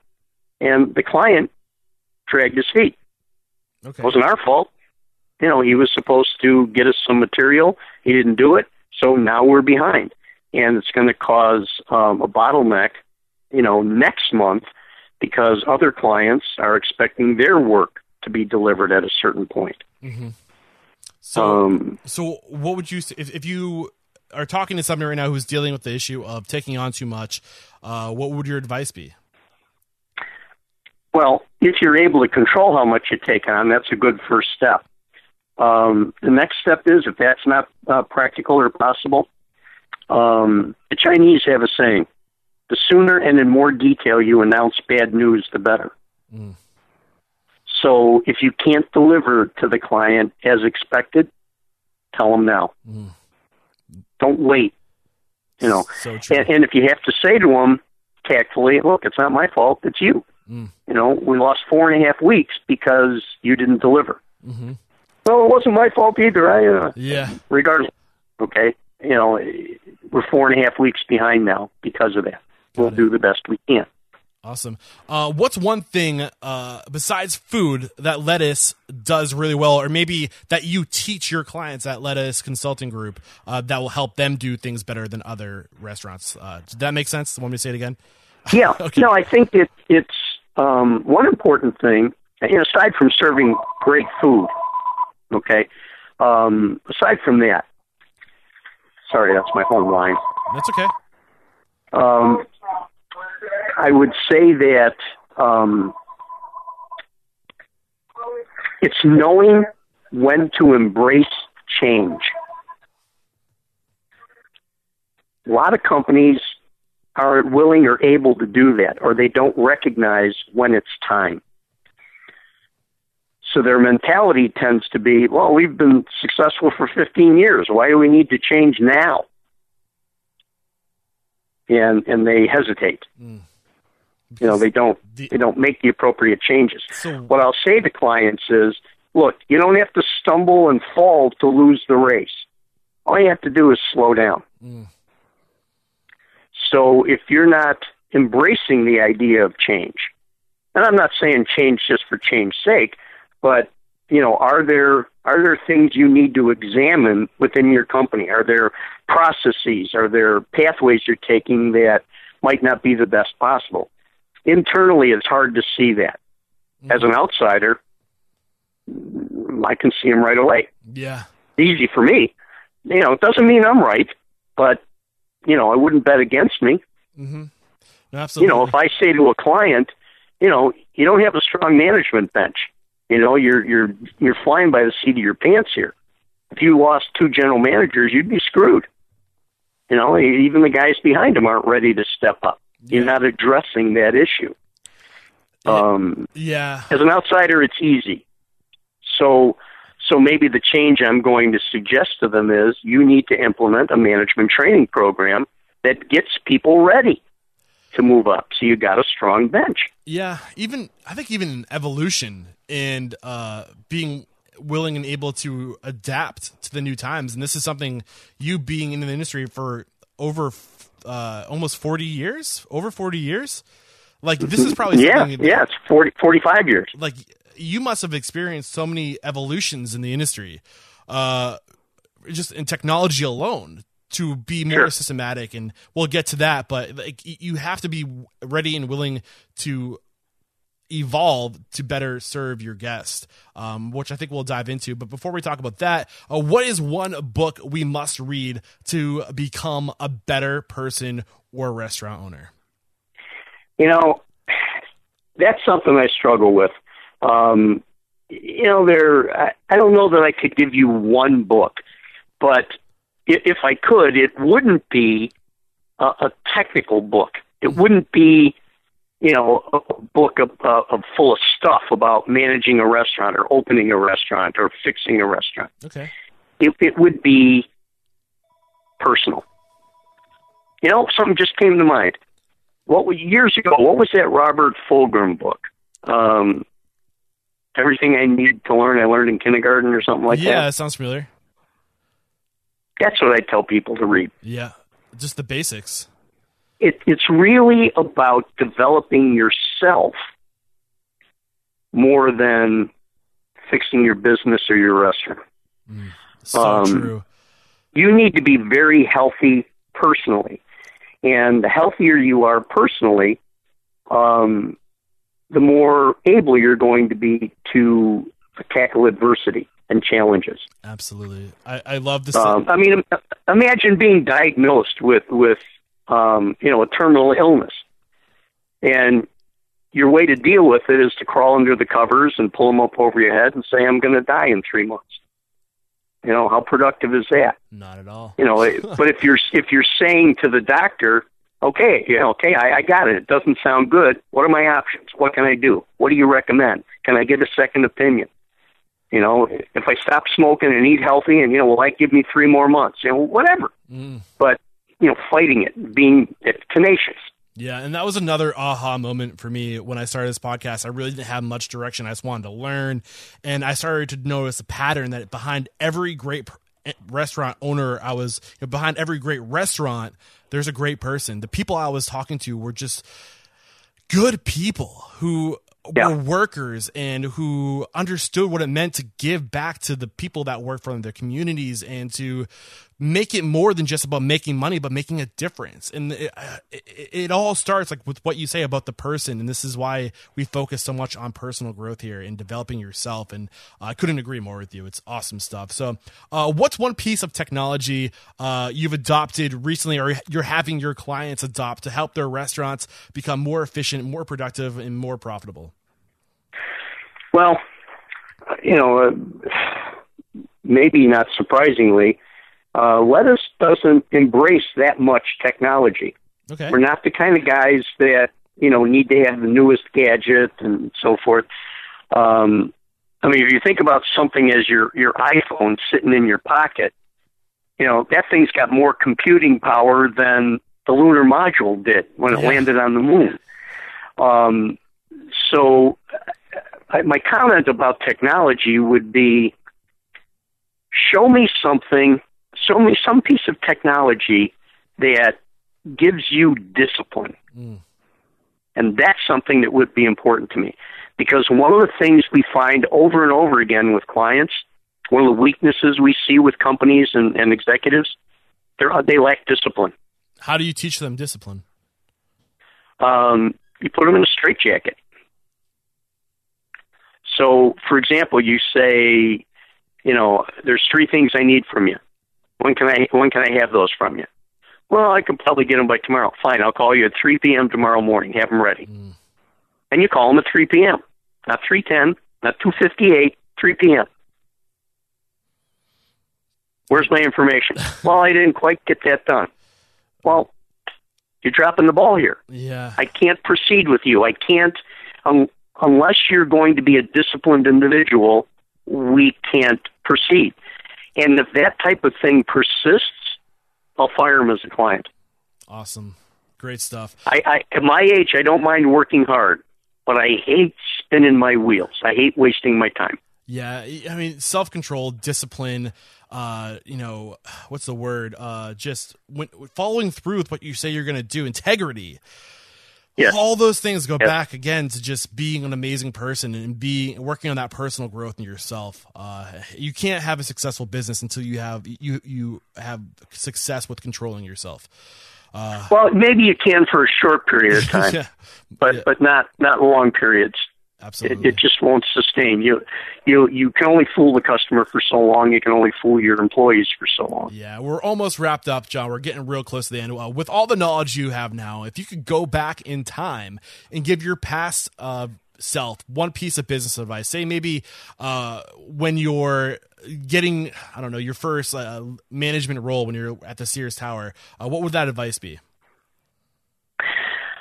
and the client dragged his feet. Okay. It wasn't our fault. You know, he was supposed to get us some material. He didn't do it, so now we're behind and it's going to cause um, a bottleneck, you know, next month because other clients are expecting their work to be delivered at a certain point. Mm-hmm. So, um, so what would you say if, if you are talking to somebody right now who's dealing with the issue of taking on too much? Uh, what would your advice be? Well, if you're able to control how much you take on, that's a good first step. Um, the next step is if that's not uh, practical or possible, um, the Chinese have a saying: the sooner and in more detail you announce bad news, the better. Mm. So if you can't deliver to the client as expected, tell them now. Mm. Don't wait. You know, so and, and, if you have to say to them tactfully, look, it's not my fault, it's you. Mm. You know, we lost four and a half weeks because you didn't deliver. Mm-hmm. Well, it wasn't my fault either. I uh, yeah. Regardless, okay. You know, we're four and a half weeks behind now because of that. Got we'll it. do the best we can. Awesome. Uh, what's one thing uh, besides food that Lettuce does really well, or maybe that you teach your clients at Lettuce Consulting Group uh, that will help them do things better than other restaurants? Uh, did that make sense? Want me to say it again? Yeah. okay. No, I think it, it's um, one important thing. You know, aside from serving great food, okay. Um, aside from that, Sorry, that's my home line. That's okay. Um, I would say that um, it's knowing when to embrace change. A lot of companies aren't willing or able to do that, or they don't recognize when it's time. So their mentality tends to be, well, we've been successful for 15 years. Why do we need to change now? And and they hesitate. Mm. You know, they don't The- they don't make the appropriate changes. So What I'll say to clients is, look, you don't have to stumble and fall to lose the race. All you have to do is slow down. Mm. So if you're not embracing the idea of change, and I'm not saying change just for change's sake, but you know, are there are there things you need to examine within your company? Are there processes? Are there pathways you're taking that might not be the best possible? Internally, it's hard to see that. As an outsider, I can see them right away. yeah, Easy for me. You know, it doesn't mean I'm right, but you know, I wouldn't bet against me. mm-hmm. You absolutely. know, if I say to a client, you know, you don't have a strong management bench. You know, you're you're you're flying by the seat of your pants here. If you lost two general managers, you'd be screwed. You know, even the guys behind them aren't ready to step up. You're not addressing that issue. Um, yeah, as an outsider, it's easy. So, so maybe the change I'm going to suggest to them is you need to implement a management training program that gets people ready to move up. So you got a strong bench. yeah. Even I think even evolution and uh, being willing and able to adapt to the new times, and this is something you being in the industry for over uh, almost forty years, over forty years. Like this is probably Yeah, yeah, it's 40, 45 years. like you must have experienced so many evolutions in the industry uh just in technology alone to be more Sure. systematic and we'll get to that but like you have to be ready and willing to evolve to better serve your guest um, which i think we'll dive into but before we talk about that uh, what is one book we must read to become a better person or restaurant owner You know, that's something I struggle with. Um, you know, there. I, I don't know that I could give you one book, but if, I could, it wouldn't be a, a technical book. It wouldn't be, you know, a book of, uh, of full of stuff about managing a restaurant or opening a restaurant or fixing a restaurant. okay It, it would be personal. You know, something just came to mind. What was years ago? What was that Robert Fulghum book? Um, Everything I need to learn, I learned in kindergarten or something like that? yeah that. that sounds familiar That's what I tell people to read. yeah just the basics It, it's really about developing yourself more than fixing your business or your restaurant. So Um, true. you need to be very healthy personally. And the healthier you are personally, um, the more able you're going to be to tackle adversity and challenges. Absolutely. I, I love this. Um, I mean, imagine being diagnosed with with um, you know a terminal illness, and your way to deal with it is to crawl under the covers and pull them up over your head and say, "I'm going to die in three months." You know how productive is that? Not at all. You know, it, but if you're if you're saying to the doctor, "Okay, you know, okay, I, I got it. It doesn't sound good. What are my options? What can I do? What do you recommend? Can I get a second opinion?" You know, if I stop smoking and eat healthy, and you know, will that give me three more months? You know, whatever. Mm. But you know, fighting it, being tenacious. Yeah, and that was another aha moment for me when I started this podcast. I really didn't have much direction. I just wanted to learn, and I started to notice a pattern that behind every great eh, restaurant owner, I was you know, behind every great restaurant. There's a great person. The people I was talking to were just good people who Yeah. were workers and who understood what it meant to give back to the people that work for them, their communities, and to make it more than just about making money, but making a difference. And it, it, it all starts like with what you say about the person, and this is why we focus so much on personal growth here and developing yourself. And uh, I couldn't agree more with you. It's awesome stuff. So, uh, what's one piece of technology uh, you've adopted recently, or you're having your clients adopt to help their restaurants become more efficient, more productive, and more profitable? Well, you know, uh, maybe not surprisingly, uh, Lettuce doesn't embrace that much technology. Okay. We're not the kind of guys that you know need to have the newest gadget and so forth. Um, I mean, if you think about something as your your iPhone sitting in your pocket, you know that thing's got more computing power than the lunar module did when it Yeah. landed on the moon. Um, so, I, my comment about technology would be: show me something, show me some piece of technology that gives you discipline. Mm. And that's something that would be important to me. Because one of the things we find over and over again with clients, one of the weaknesses we see with companies and, and executives, they lack discipline. How do you teach them discipline? Um, you put them in a straitjacket. So, for example, you say, you know, there's three things I need from you. When can I when can I have those from you? Well, I can probably get them by tomorrow. Fine, I'll call you at 3 p.m. tomorrow morning. Have them ready. Mm. And you call them at 3 p.m. Not 3:10, not 2:58, 3 p.m. Where's my information? well, I didn't quite get that done. Well, you're dropping the ball here. Yeah. I can't proceed with you. I can't, um, unless you're going to be a disciplined individual, we can't proceed. And if that type of thing persists, I'll fire him as a client. Awesome. Great stuff. I, I at my age, I don't mind working hard, but I hate spinning my wheels. I hate wasting my time. Yeah, I mean, self control, discipline. Uh, you know, what's the word? Uh, just when, following through with what you say you're going to do. Integrity. Yes. All those things go back again to just being an amazing person and being working on that personal growth in yourself. Uh, you can't have a successful business until you have you you have success with controlling yourself. Well, maybe you can for a short period of time, yeah, but yeah. but not not long periods. It, absolutely. it just won't sustain. You you you can only fool the customer for so long. You can only fool your employees for so long. Yeah, we're almost wrapped up, John. We're getting real close to the end. Uh, with all the knowledge you have now, if you could go back in time and give your past uh, self one piece of business advice, say maybe uh, when you're getting, I don't know, your first uh, management role when you're at the Sears Tower, uh, what would that advice be?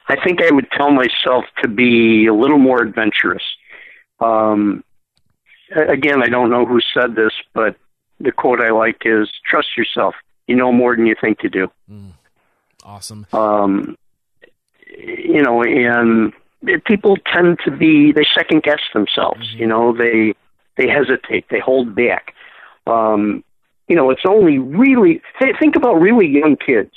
I think I would tell myself to be a little more adventurous. Um, again, I don't know who said this, but the quote I like is "Trust yourself. You know more than you think you do." Awesome. um, you know, and people tend to be they second guess themselves. You know, they they hesitate, they hold back. Um, you know, it's only really th- think about really young kids.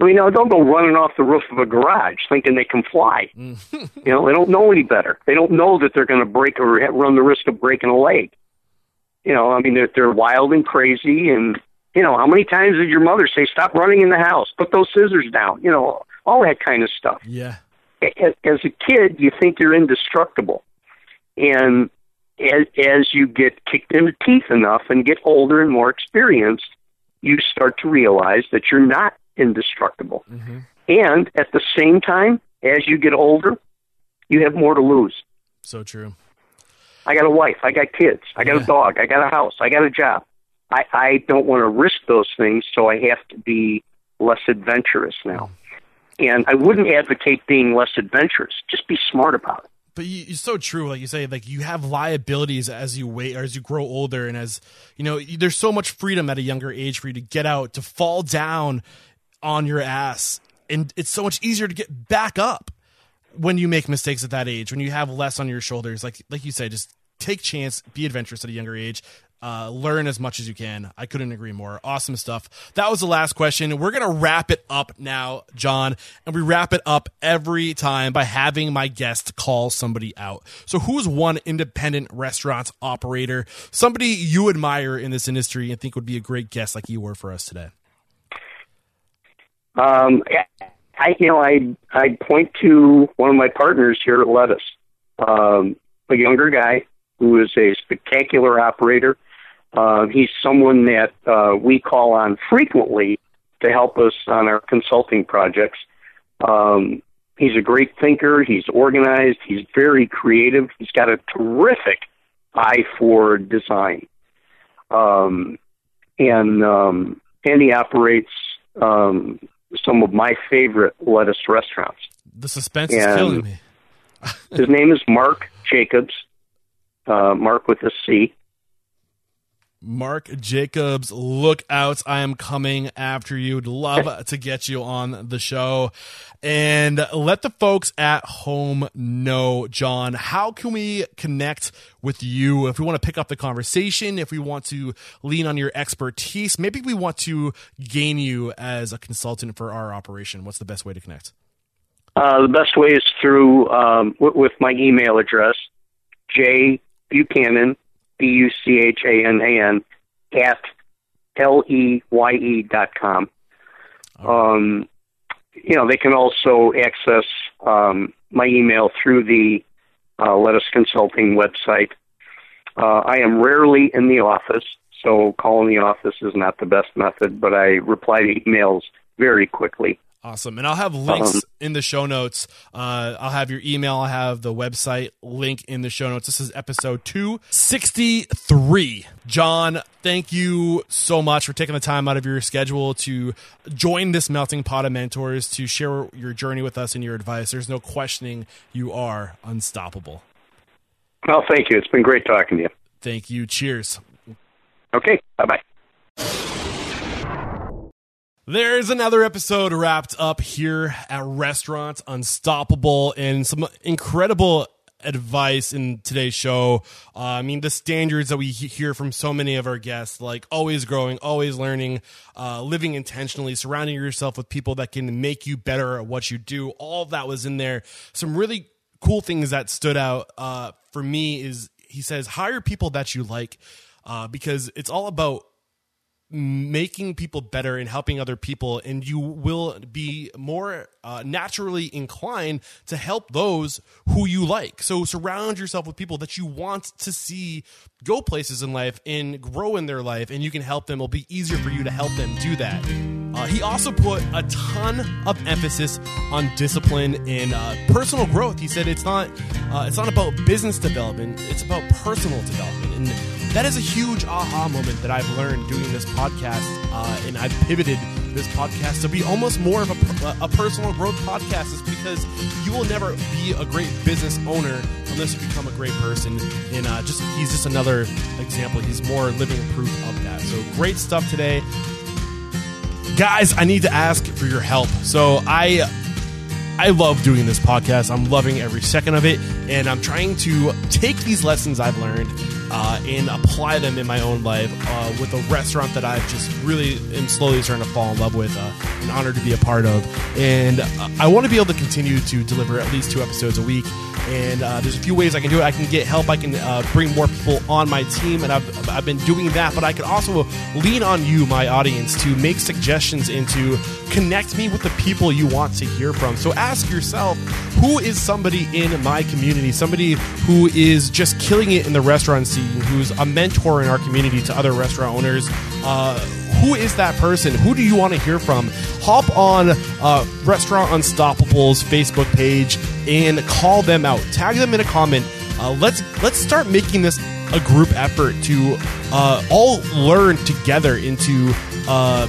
I mean, now don't go running off the roof of a garage thinking they can fly. you know, they don't know any better. They don't know that they're going to break or run the risk of breaking a leg. You know, I mean, they're, they're wild and crazy, and you know, how many times did your mother say, "Stop running in the house, put those scissors down"? You know, all that kind of stuff. Yeah. A- As a kid, you think you're indestructible, and as as you get kicked in the teeth enough and get older and more experienced, you start to realize that you're not indestructible. Mm-hmm. And at the same time, as you get older, you have more to lose. So true. I got a wife, I got kids, I got Yeah. a dog, I got a house, I got a job. I, I don't want to risk those things, so I have to be less adventurous now. And I wouldn't advocate being less adventurous. Just be smart about it. But you, it's so true, like you say, like you have liabilities as you wait or as you grow older, and as you know, there's so much freedom at a younger age for you to get out, to fall down on your ass, and it's so much easier to get back up when you make mistakes at that age, when you have less on your shoulders. Like like you say, just take chance, be adventurous at a younger age. Uh, learn as much as you can. I couldn't agree more. Awesome stuff. That was the last question. We're gonna wrap it up now, John, and we wrap it up every time by having my guest call somebody out. So, who's one independent restaurant operator, somebody you admire in this industry and think would be a great guest like you were for us today? Um, I, you know, I I point to one of my partners here at Lettuce, um, a younger guy who is a spectacular operator. Uh, he's someone that uh, we call on frequently to help us on our consulting projects. Um, he's a great thinker. He's organized. He's very creative. He's got a terrific eye for design. Um, and um, and he operates um, some of my favorite lettuce restaurants. The suspense is killing me. His name is Marc Jacobs. uh, Marc with a C. Marc Jacobs, look out. I am coming after you. Would love to get you on the show. And let the folks at home know, John, how can we connect with you if we want to pick up the conversation, if we want to lean on your expertise, maybe we want to gain you as a consultant for our operation. What's the best way to connect? Uh, the best way is through um, with my email address, J Buchanan, B U C H A N A N, at L E Y E dot com. Um, you know, they can also access um, my email through the uh, Lettuce Consulting website. Uh, I am rarely in the office, so calling the office is not the best method, but I reply to emails very quickly. Awesome. And I'll have links um, in the show notes. Uh, I'll have your email. I'll have the website link in the show notes. This is episode 263. John, thank you so much for taking the time out of your schedule to join this melting pot of mentors to share your journey with us and your advice. There's no questioning you are unstoppable. Well, thank you. It's been great talking to you. Thank you. Cheers. Okay. Bye bye. There's another episode wrapped up here at Restaurant Unstoppable and some incredible advice in today's show. Uh, I mean, the standards that we hear from so many of our guests, like always growing, always learning, uh, living intentionally, surrounding yourself with people that can make you better at what you do. All that was in there. Some really cool things that stood out uh, for me is he says, hire people that you like uh, because it's all about making people better and helping other people and you will be more uh, naturally inclined to help those who you like. So surround yourself with people that you want to see go places in life and grow in their life and you can help them. It'll be easier for you to help them do that. Uh, he also put a ton of emphasis on discipline and uh, personal growth. He said it's not uh, it's not about business development it's about personal development. And that is a huge aha moment that I've learned doing this podcast, uh, and I've pivoted this podcast to be almost more of a, a personal growth podcast. Is because you will never be a great business owner unless you become a great person. And uh, just he's just another example. He's more living proof of that. So great stuff today, guys. I need to ask for your help. So I I love doing this podcast. I'm loving every second of it, and I'm trying to take these lessons I've learned uh, and apply them in my own life uh, with a restaurant that I've just really am slowly starting to fall in love with. Uh, an honor to be a part of, and uh, I want to be able to continue to deliver at least two episodes a week. And uh, there's a few ways I can do it. I can get help. I can uh, bring more people on my team, and I've, I've been doing that. But I can also lean on you, my audience, to make suggestions and to connect me with the people you want to hear from. So ask yourself, who is somebody in my community, somebody who is just killing it in the restaurant scene, who's a mentor in our community to other restaurant owners? Uh, who is that person? Who do you want to hear from? Hop on uh, Restaurant Unstoppable's Facebook page and call them out. Tag them in a comment. Uh, let's let's start making this a group effort to uh, all learn together into uh,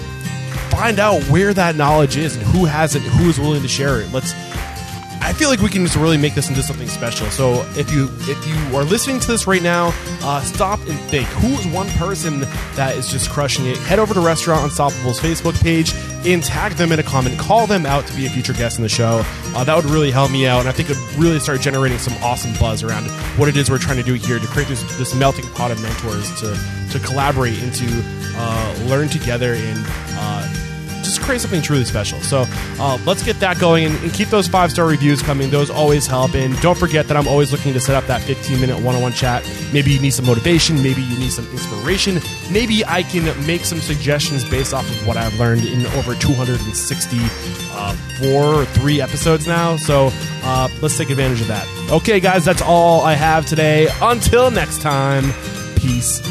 find out where that knowledge is and who has it, who is willing to share it. Let's I feel like we can just really make this into something special. So if you if you are listening to this right now, uh, stop and think: who is one person that is just crushing it? Head over to Restaurant Unstoppable's Facebook page and tag them in a comment. Call them out to be a future guest in the show. Uh, that would really help me out, and I think it would really start generating some awesome buzz around what it is we're trying to do here to create this this melting pot of mentors to to collaborate and to uh, learn together and uh, just create something truly special. So uh, let's get that going and, and keep those five star reviews coming. Those always help. And don't forget that I'm always looking to set up that 15 minute one on one chat. Maybe you need some motivation. Maybe you need some inspiration. Maybe I can make some suggestions based off of what I've learned in over 260 uh, or three episodes now. So uh, let's take advantage of that. Okay, guys, that's all I have today. Until next time, peace